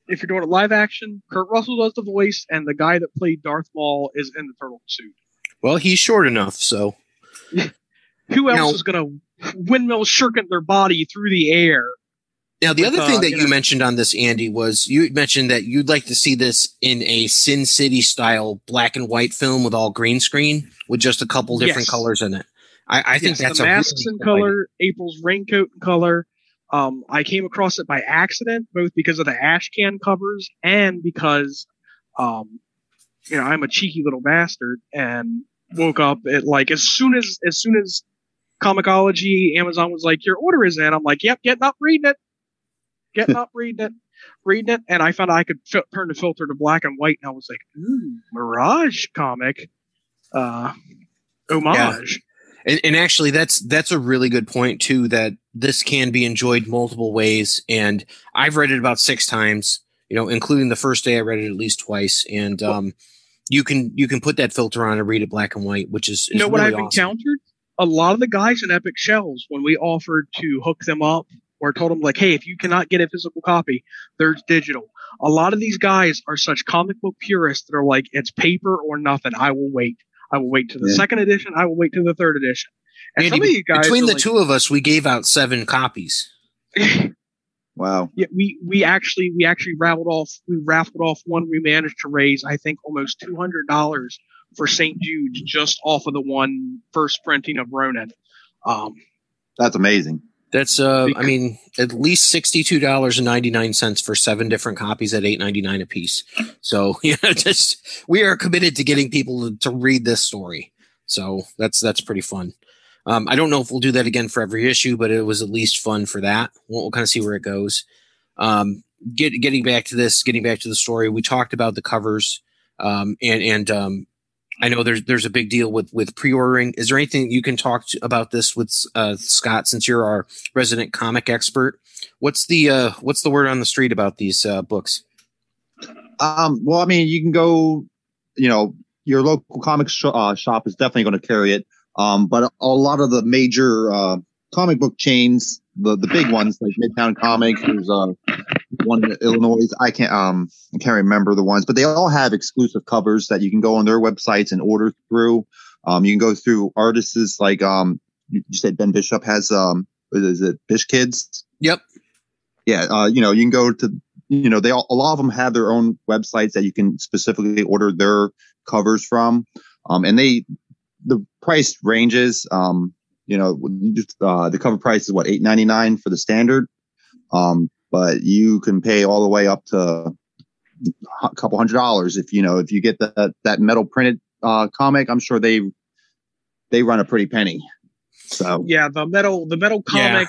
If you're doing it live action, Kurt Russell does the voice, and the guy that played Darth Maul is in the turtle suit. Well, he's short enough, so Who else Now- is going to windmill shirking their body through the air? Now, the With, other uh, thing that you know- mentioned on this, Andy, was you mentioned that you'd like to see this in a Sin City style black and white film with all green screen with just a couple different Yes. colors in it. I, I think Yes, that's the a masks really in cool idea. color, April's raincoat in color. Um, I came across it by accident, both because of the ash can covers and because, um, you know, I'm a cheeky little bastard and woke up at like as soon as as soon as ComiXology, Amazon was like, "Your order is in." I'm like, "Yep, getting up, reading it, getting up, reading it, reading it," and I found I could fi- turn the filter to black and white, and I was like, "Ooh, Mirage comic, uh, homage." And, and actually, that's that's a really good point too. That this can be enjoyed multiple ways, and I've read it about six times. You know, including the first day I read it at least twice, and um, you can you can put that filter on and read it black and white, which is, is you know what I've awesome. encountered? A lot of the guys in Epic Shells, when we offered to hook them up or told them like, hey, if you cannot get a physical copy, there's digital. A lot of these guys are such comic book purists that are like, it's paper or nothing. I will wait. I will wait to the Yeah. second edition. I will wait to the third edition. And Andy, some of you guys Between the like- two of us, we gave out seven copies. Wow. yeah, we we actually we actually raffled off we raffled off one. We managed to raise I think almost two hundred dollars for St. Jude's just off of the one first printing of Ronin. Um, That's amazing. That's uh, I mean, at least sixty-two dollars and ninety-nine cents for seven different copies at eight ninety-nine a piece. So yeah, just we are committed to getting people to, to read this story. So that's that's pretty fun. Um, I don't know if we'll do that again for every issue, but it was at least fun for that. We'll, we'll kind of see where it goes. Um, get, getting back to this, getting back to the story, we talked about the covers, um, and and um, I know there's there's a big deal with with pre-ordering. Is there anything you can talk to, about this with uh, Scott, since you're our resident comic expert? What's the uh, what's the word on the street about these uh, books? Um, well, I mean, you can go, you know, your local comic sh- uh, shop is definitely going to carry it. Um, but a lot of the major uh, comic book chains, the the big ones like Midtown Comics, there's uh, one in Illinois. I can't um I can't remember the ones, but they all have exclusive covers that you can go on their websites and order through. Um, you can go through artists like um, you said Ben Bishop has um, is it Bish Kids? Yep. Yeah, uh, you know, you can go to, you know, they all, a lot of them have their own websites that you can specifically order their covers from. Um, and they, the price ranges, um, you know, uh, the cover price is what, eight ninety nine for the standard. Um, but you can pay all the way up to a couple hundred dollars if, you know, if you get that, that metal printed, uh, comic, I'm sure they, they run a pretty penny. So Yeah, the metal the metal Yeah. comic,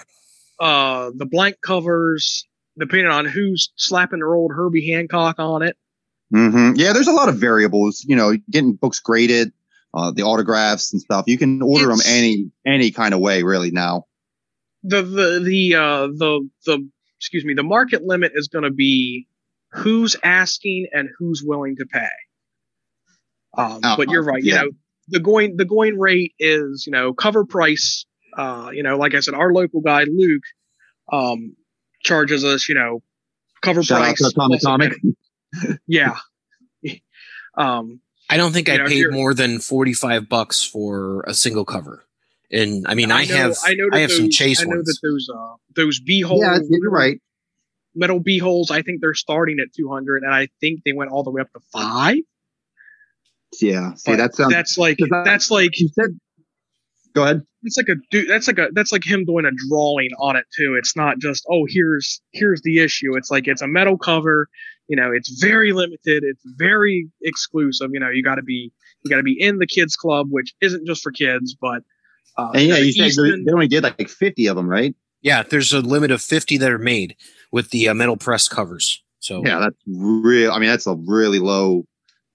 uh, the blank covers, depending on who's slapping their old Herbie Hancock on it. Mm-hmm. Yeah, there's a lot of variables. You know, getting books graded, uh, the autographs and stuff. You can order them any any kind of way, really. Now, the the the uh the the excuse me the market limit is going to be who's asking and who's willing to pay um Uh, but you're right yeah. you know the going the going rate is you know cover price uh you know like i said our local guy luke um charges us you know cover shout out price to Atomic Comic. yeah um I don't think I know, paid more than 45 bucks for a single cover. And I mean, I, know- have I, know that have some those- chase I know ones. that those uh those b holes Yeah, you're right. metal b holes i think they're starting at 200 and i think they went all the way up to five Yeah. See, But that sounds. that's like Does that- that's like you said. Go ahead. it's like a dude that's like a that's like him doing a drawing on it too it's not just oh here's here's the issue it's like it's a metal cover you know it's very limited it's very exclusive you know you got to be you got to be in the kids club which isn't just for kids but uh, And yeah, the you said they, only did like 50 of them, right? yeah, there's a limit of 50 that are made with the uh, metal press covers. So Yeah, that's real. I mean, that's a really low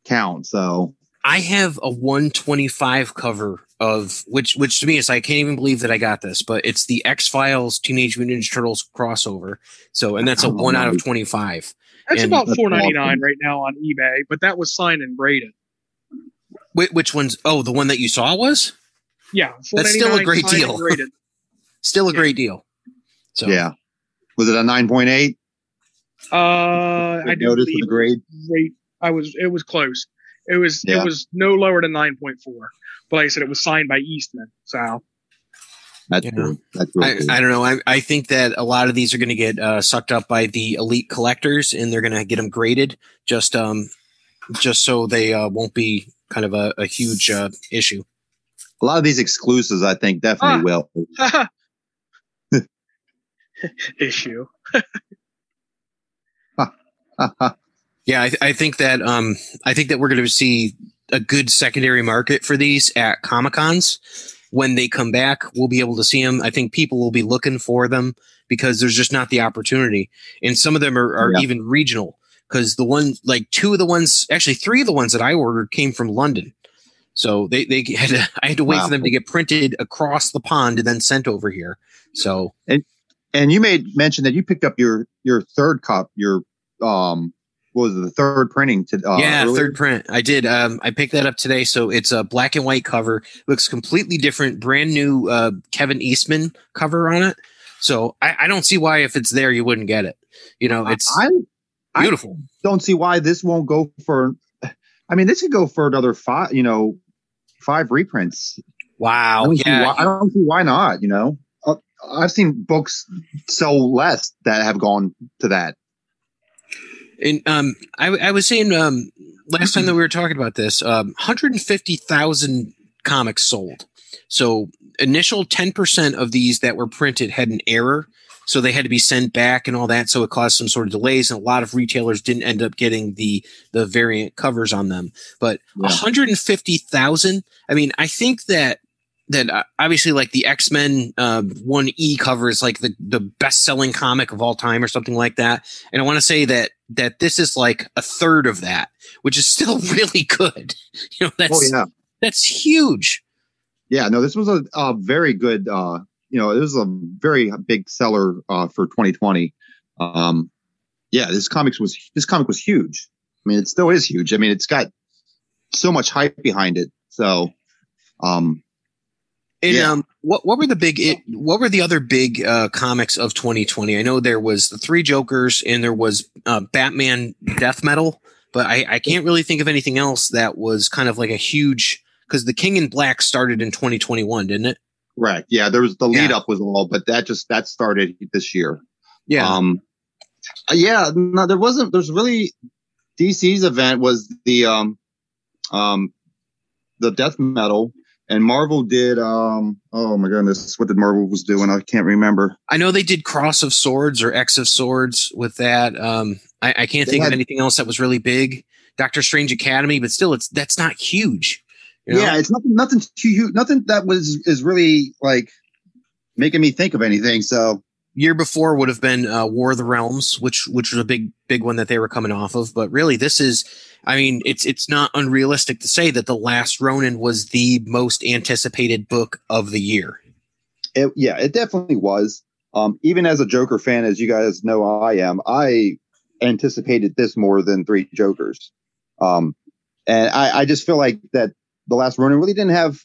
count. So I have a 125 cover of which, which to me is I can't even believe that I got this, but it's the X Files Teenage Mutant Ninja Turtles crossover. So, and that's a Oh, one out of 25. that's and about 4.99 awesome. right now on ebay but that was signed and graded Wh- which one's? Oh, the one that you saw was yeah That's still a great deal. still a Yeah. great deal. So yeah, was it a 9.8? uh i noticed do notice believe the grade. rate i was it was close it was Yeah. it was no lower than 9.4 but like i said it was signed by eastman so That's Yeah. cool. That's real I, cool. I don't know. I, I think that a lot of these are going to get uh, sucked up by the elite collectors, and they're going to get them graded just um just so they uh, won't be kind of a, a huge uh, issue. A lot of these exclusives, I think, definitely will. issue Yeah, I, I think that um I think that we're going to see a good secondary market for these at Comic Cons when they come back. We'll be able to see them. I think people will be looking for them because there's just not the opportunity, and some of them are, are Yeah. even regional. Because the one, like two of the ones, actually three of the ones that I ordered came from London, so they they had to, I had to wait Wow. for them to get printed across the pond and then sent over here. So And and you made mention that you picked up your your third cup, your um, what was it, the third printing to uh, yeah, earlier? third print. I did. Um, I picked that up today. So it's a black and white cover. Looks completely different. Brand new uh, Kevin Eastman cover on it. So I, I don't see why if it's there you wouldn't get it. You know, it's I I- beautiful. don't see why this won't go for. I mean, this could go for another five. You know, five reprints. I wow. don't, see Yeah. why, I don't see why not. You know, uh, I've seen books sell less that have gone to that. And um, I, I was saying um, last time that we were talking about this, um, 150,000 comics sold. So initial 10% of these that were printed had an error. So they had to be sent back and all that. So it caused some sort of delays, and a lot of retailers didn't end up getting the the variant covers on them. But Yeah. 150,000. I mean, I think that that uh, obviously like the X-Men uh, 1E cover is like the, the best-selling comic of all time or something like that. And I want to say that that this is like a third of that, which is still really good. You know, that's oh yeah, that's huge. yeah. No, this was a, a very good. uh You know, it was a very big seller uh for 2020. Um, yeah, this comics was this comic was huge. I mean, it still is huge. I mean, it's got so much hype behind it. So, um, And Yeah. um, what what were the big it, what were the other big uh, comics of 2020? I know there was the Three Jokers and there was uh, Batman Death Metal, but I, I can't really think of anything else that was kind of like a huge because the King in Black started in 2021, didn't it? Right. Yeah. There was the lead Yeah. up was all, but that just that started this year. Yeah. Um, uh, yeah. No, there wasn't. There's really DC's event was the um, um, the death metal, and Marvel did um. Oh my goodness, what did Marvel was doing? I can't remember. I know they did Cross of Swords or X of Swords with that. Um, I, I can't They think of anything else that was really big. Doctor Strange Academy, but still, it's that's not huge. You know? Yeah, it's nothing. Nothing too huge. Nothing that was is really like making me think of anything. So year before would have been uh, War of the Realms, which which was a big big one that they were coming off of. But really, this is, I mean, it's it's not unrealistic to say that the Last Ronin was the most anticipated book of the year. it, yeah, it definitely was. Um, even as a Joker fan, as you guys know, I am. I anticipated this more than Three Jokers, um, and I, I just feel like that the last Ronin really didn't have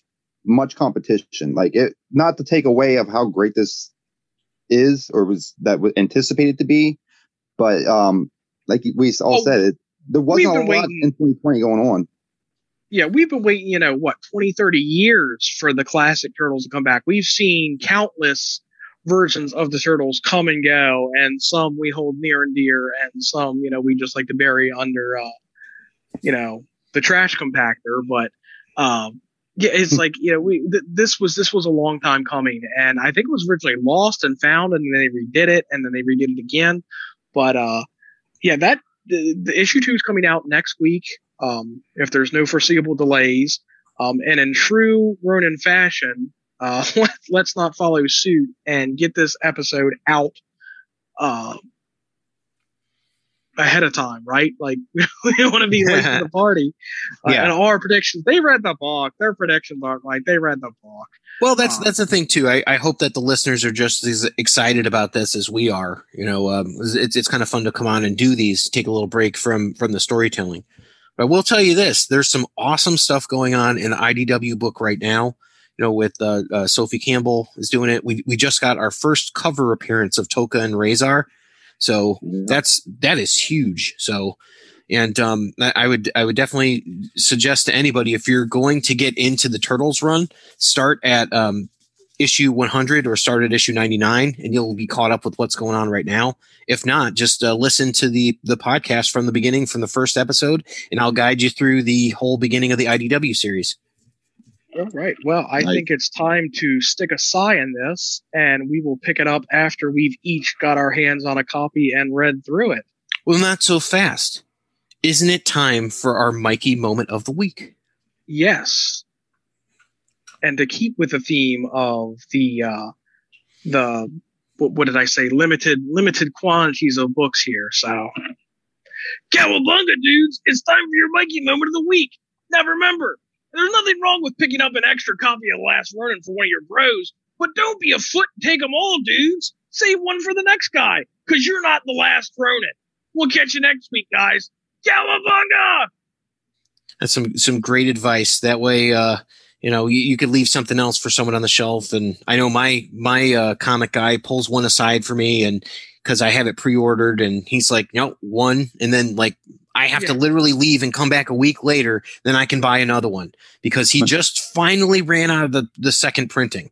much competition. Like it, not to take away of how great this is or was that was anticipated to be, but um, like we all Oh, said, it there wasn't a lot waiting- in 2020 going on. yeah, we've been waiting, you know, what, 20, 30 years for the classic Turtles to come back. We've seen countless versions of the Turtles come and go, and some we hold near and dear, and some, you know, we just like to bury under, uh, you know, the trash compactor. But, um, yeah, it's like, you know, we, th- this was, this was a long time coming, and I think it was originally lost and found, and then they redid it, and then they redid it again. But, uh, yeah, that, the, the issue two is coming out next week um, if there's no foreseeable delays. Um, and in true Ronin fashion, uh, let, let's not follow suit and get this episode out uh, ahead of time, right? Like we don't want to be late to the party. Uh, Yeah. And our predictions, they read the book. Their predictions aren't like they read the book. Well, that's Um, that's the thing too. I, I hope that the listeners are just as excited about this as we are. You know, um, it's it's kind of fun to come on and do these, take a little break from from the storytelling. But I will tell you this: there's some awesome stuff going on in the IDW book right now. You know, with uh, uh, Sophie Campbell is doing it. We we just got our first cover appearance of Toka and Razor, so that's that is huge. So, and um, I I would I would definitely suggest to anybody if you're going to get into the Turtles run, start at um, issue 100 or start at issue 99, and you'll be caught up with what's going on right now. If not, just uh, listen to the the podcast from the beginning, from the first episode, and I'll guide you through the whole beginning of the IDW series. All right. Well, I Nice. think it's time to stick a sigh in this, and we will pick it up after we've each got our hands on a copy and read through it. Well, not so fast. Isn't it time for our Mikey moment of the week? Yes. And to keep with the theme of the uh the what, what did I say? Limited limited quantities of books here. So Cowabunga dudes, it's time for your Mikey moment of the week. Now remember, there's nothing wrong with picking up an extra copy of Last Ronin for one of your bros, but don't be a foot and take them all, dudes. Save one for the next guy, because you're not the last Ronin. We'll catch you next week, guys. Cowabunga! That's some some great advice. That way, uh, you know, you, you could leave something else for someone on the shelf. And I know my my uh, comic guy pulls one aside for me, and because I have it pre-ordered, and he's like, no, one, and then like I have to literally leave and come back a week later, then I can buy another one because he just finally ran out of the the second printing.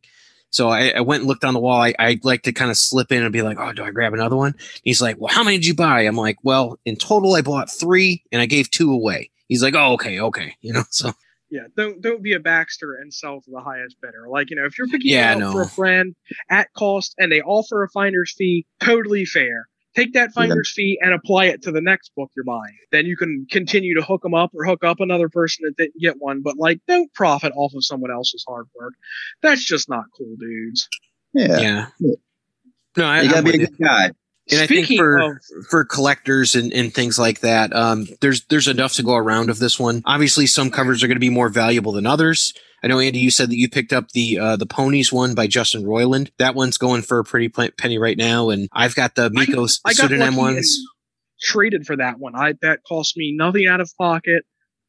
So I, I went and looked on the wall. I, I like to kind of slip in and be like, "Oh, do I grab another one?" He's like, "Well, how many did you buy?" I'm like, "Well, in total, I bought three, and I gave two away." He's like, "Oh, okay, okay," you know. So Yeah, don't don't be a Baxter and sell to the highest bidder. Like you know, if you're picking Yeah, it up no. for a friend at cost and they offer a finder's fee, totally fair. Take that finder's fee and apply it to the next book you're buying. Then you can continue to hook them up or hook up another person that didn't get one. But like, don't profit off of someone else's hard work. That's just not cool, dudes. Yeah, yeah, no, I, you gotta I'm be a good guy. And I think for of for collectors and, and things like that, um, there's there's enough to go around of this one. Obviously, some covers are going to be more valuable than others. I know Andy, you said that you picked up the uh, the ponies one by Justin Roiland. That one's going for a pretty penny right now, and I've got the Miko I got pseudonym ones. traded for that one. I that cost me nothing out of pocket.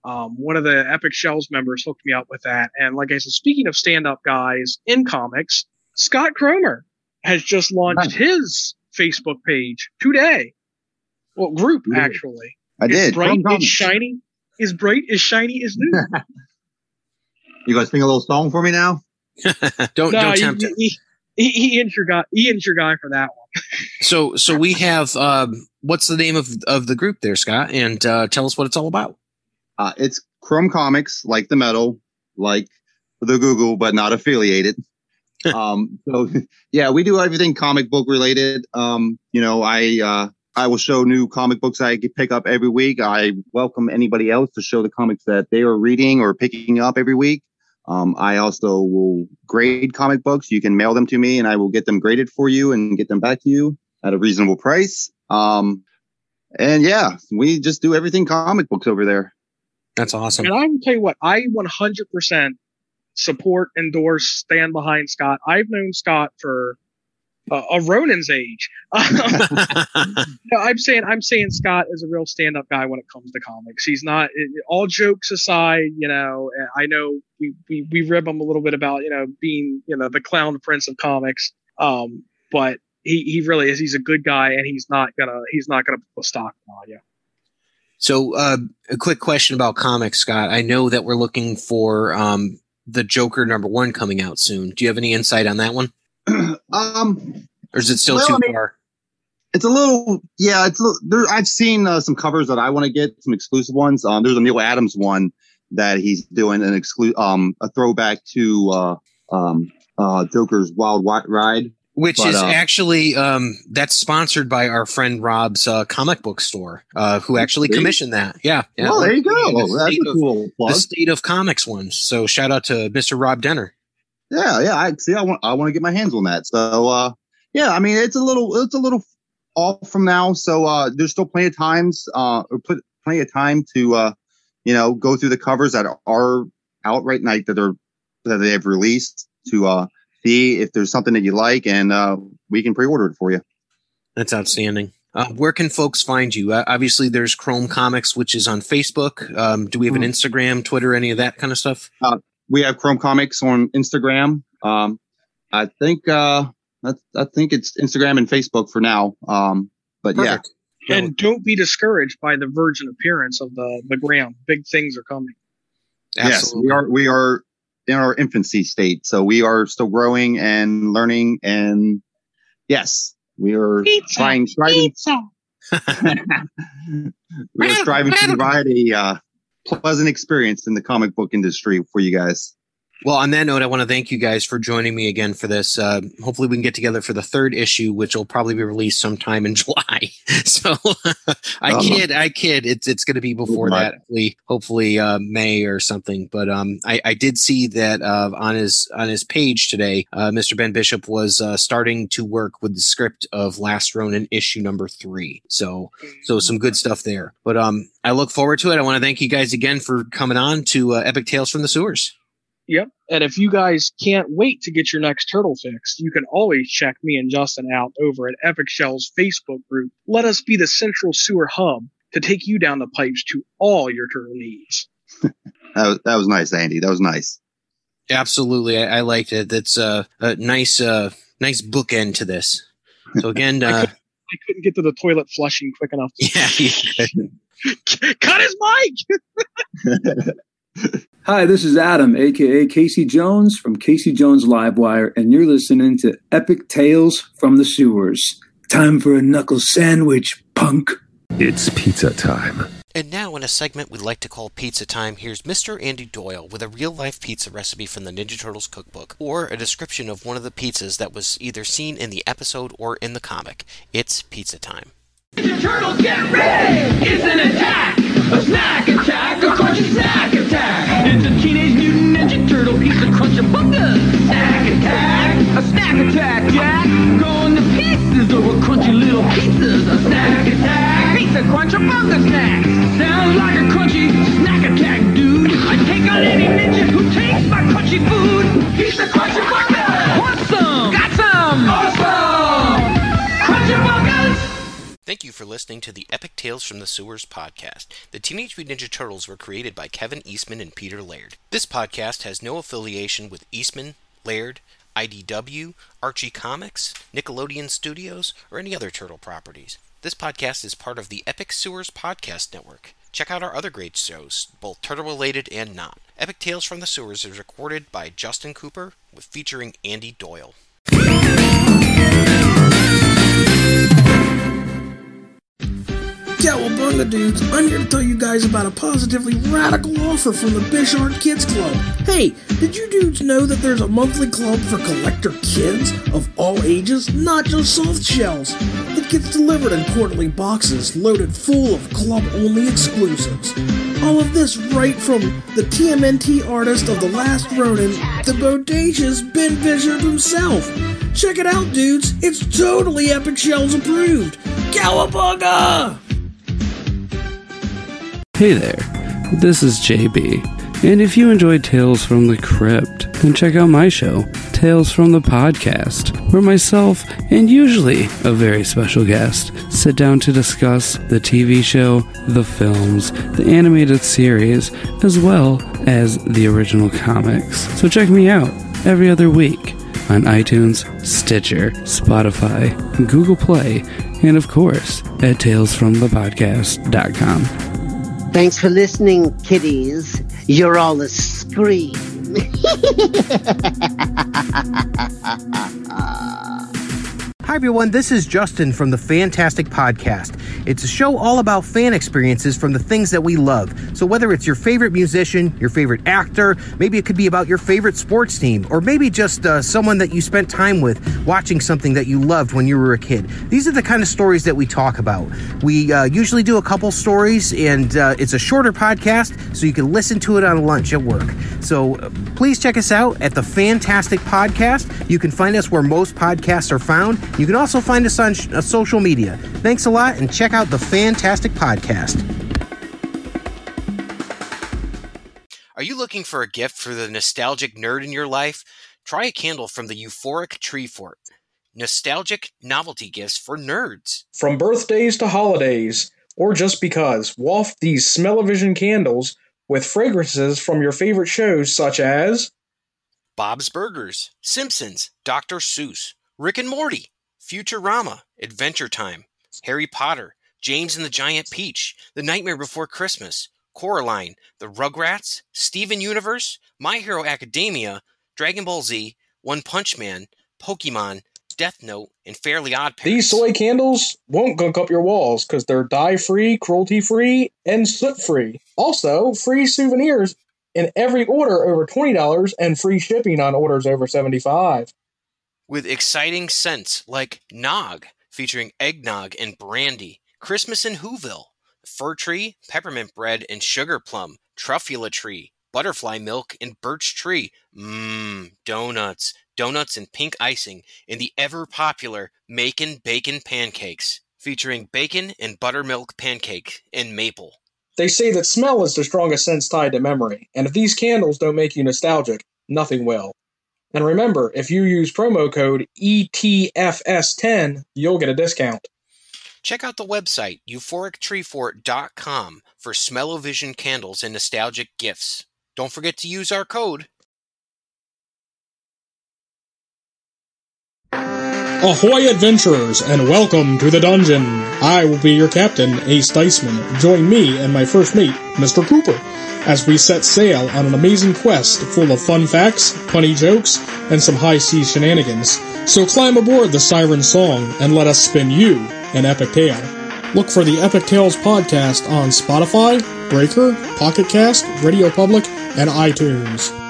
Um, one of the Epic Shells members hooked me up with that. And like I said, speaking of stand-up guys in comics, Scott Cromer has just launched Nice. his Facebook page today. Well, group You did. actually. I It's did. bright, From it's shiny, is bright, is shiny, is new. You guys sing a little song for me now? don't no, don't he- tempt it. he- he- Ian's your guy. Ian's your guy for that one. So so we have um, what's the name of of the group there, Scott? And uh, tell us what it's all about. Uh, it's Chrome Comics, like the metal, like the Google, but not affiliated. Um, so yeah, we do everything comic book related. Um, you know, I uh, I will show new comic books I pick up every week. I welcome anybody else to show the comics that they are reading or picking up every week. Um, I also will grade comic books. You can mail them to me, and I will get them graded for you and get them back to you at a reasonable price. Um, and yeah, we just do everything comic books over there. That's awesome. And I can tell you what, I 100% support, endorse, stand behind Scott. I've known Scott for uh, a Ronin's age. No, I'm saying I'm saying Scott is a real stand-up guy when it comes to comics. He's not. All jokes aside, you know, I know we, we we rib him a little bit about you know being you know the clown prince of comics. Um, but he, he really is. He's a good guy, and he's not gonna he's not gonna put a stock on you. So, uh, a quick question about comics, Scott. I know that we're looking for um, the Joker number one coming out soon. Do you have any insight on that one, um, or is it still Well, too I mean- far? it's a little, yeah, it's a, little- there. I've seen uh, some covers that I want to get, some exclusive ones. Um, there's a Neal Adams one that he's doing an exclusive, um, a throwback to uh, um, uh, Joker's Wild Wi- Ride. Which but, is uh, actually um, that's sponsored by our friend Rob's uh, comic book store, uh, who actually commissioned that. Yeah, yeah. oh, there you go. The That's state a of- cool the state of comics ones. So shout out to Mr. Rob Denner. Yeah, yeah. I see. I want. I want to get my hands on that. So, uh, yeah. I mean, it's a little. It's a little off from now. So, uh, there's still plenty of times. Uh, or put plenty of time to, uh, you know, go through the covers that are out right now that are that they have released to uh see if there's something that you like, and uh, we can pre-order it for you. That's outstanding. Uh, where can folks find you? Uh, obviously, there's Chrome Comics, which is on Facebook. Um, do we have an Instagram, Twitter, any of that kind of stuff? We have Chrome Comics on Instagram. Um, I think uh, I, I think it's Instagram and Facebook for now. Um, but yeah. And don't be discouraged by the virgin appearance of the the ground. Big things are coming. Yes, we are. We are in our infancy state, so we are still growing and learning. And yes, we are Pizza, trying, striving. we are striving to provide a uh, pleasant experience in the comic book industry for you guys. Well, on that note, I want to thank you guys for joining me again for this. Uh, hopefully, we can get together for the third issue, which will probably be released sometime in July. so, I Um, kid, I kid. It's it's going to be before that, hopefully, hopefully uh, May or something. But um, I, I did see that uh, on his on his page today, uh, Mr. Ben Bishop was uh, starting to work with the script of Last Ronin issue number three. So, so some good stuff there. But um, I look forward to it. I want to thank you guys again for coming on to uh, Epic Tales from the Sewers. Yep. And if you guys can't wait to get your next turtle fixed, you can always check me and Justin out over at Epic Shell's Facebook group. Let us be the central sewer hub to take you down the pipes to all your turtle needs. That was, that was nice, Andy. That was nice. Absolutely, I, I liked it. That's a, a nice, uh, nice bookend to this. So again, I uh, I couldn't get to the toilet flushing quick enough. yeah, yeah. Cut his mic! Hi, this is Adam, aka Casey Jones from Casey Jones Livewire, and you're listening to Epic Tales from the Sewers. Time for a knuckle sandwich, punk. It's pizza time. And now, in a segment we'd like to call Pizza Time, here's Mr. Andy Doyle with a real life pizza recipe from the Ninja Turtles cookbook, or a description of one of the pizzas that was either seen in the episode or in the comic. It's Pizza Time. Ninja Turtles, get ready! It's an attack! A snack attack! A crunchy snack attack! It's a Teenage Mutant Ninja Turtle pizza crunch-a-bunga! Snack attack! A snack attack, Jack! Going to pieces over crunchy little pizzas! A snack attack! Pizza crunch-a-bunga snacks! Sounds like a crunchy snack attack, dude! I take on any ninja who takes my crunchy food! Pizza crunch-a-bunga! Want some? Got some! Awesome! Thank you for listening to the Epic Tales from the Sewers podcast. The Teenage Mutant Ninja Turtles were created by Kevin Eastman and Peter Laird. This podcast has no affiliation with Eastman, Laird, IDW, Archie Comics, Nickelodeon Studios, or any other turtle properties. This podcast is part of the Epic Sewers Podcast Network. check out our other great shows, both turtle related and not. Epic Tales from the Sewers is recorded by Justin Cooper with featuring Andy Doyle. Cowabunga dudes, I'm here to tell you guys about a positively radical offer from the Bishart Kids Club. Hey, did you dudes know that there's a monthly club for collector kids of all ages, not just soft shells? It gets delivered in quarterly boxes loaded full of club only exclusives. All of this right from the TMNT artist of The Last Ronin, the bodacious Ben Bishop himself. Check it out, dudes. It's totally Epic Shells approved. Cowabunga! Hey there, this is JB. And if you enjoyed Tales from the Crypt, then check out my show, Tales from the Podcast, where myself and usually a very special guest sit down to discuss the TV show, the films, the animated series, as well as the original comics. So check me out every other week on iTunes, Stitcher, Spotify, Google Play, and of course at talesfromthepodcast.com. Thanks for listening, kiddies. You're all a scream. Hi, everyone. This is Justin from the Fantastic Podcast. It's a show all about fan experiences from the things that we love. So, whether it's your favorite musician, your favorite actor, maybe it could be about your favorite sports team, or maybe just uh, someone that you spent time with watching something that you loved when you were a kid. These are the kind of stories that we talk about. We uh, usually do a couple stories, and uh, it's a shorter podcast, so you can listen to it on lunch at work. So, uh, please check us out at the Fantastic Podcast. You can find us where most podcasts are found. You can also find us on sh- uh, social media. Thanks a lot, and check out the Fantastic Podcast. Are you looking for a gift for the nostalgic nerd in your life? Try a candle from the Euphoric Tree Fort. Nostalgic novelty gifts for nerds. From birthdays to holidays, or just because, waft these smell-o-vision candles with fragrances from your favorite shows such as Bob's Burgers, Simpsons, Dr. Seuss, Rick and Morty, Futurama, Adventure Time, Harry Potter, James and the Giant Peach, The Nightmare Before Christmas, Coraline, The Rugrats, Steven Universe, My Hero Academia, Dragon Ball Z, One Punch Man, Pokemon, Death Note, and Fairly Odd Parents. These soy candles won't gunk up your walls because they're dye free, cruelty free, and soot free. Also, free souvenirs in every order over $20 and free shipping on orders over 75 with exciting scents like Nog, featuring eggnog and brandy, Christmas in Whoville, fir tree, peppermint bread, and sugar plum, truffula tree, butterfly milk, and birch tree. Mmm, donuts, donuts and pink icing, and the ever popular Macon Bacon Pancakes, featuring bacon and buttermilk pancake and maple. They say that smell is the strongest sense tied to memory, and if these candles don't make you nostalgic, nothing will. And remember, if you use promo code E ETFS10, you'll get a discount. Check out the website euphorictreefort.com for smell-o-vision candles and nostalgic gifts. Don't forget to use our code. Ahoy, adventurers, and welcome to the dungeon. I will be your captain, Ace Diceman. Join me and my first mate, Mr. Cooper, as we set sail on an amazing quest full of fun facts, funny jokes, and some high seas shenanigans. So climb aboard the Siren Song and let us spin you an epic tale. Look for the Epic Tales podcast on Spotify, Breaker, Pocket Cast, Radio Public, and iTunes.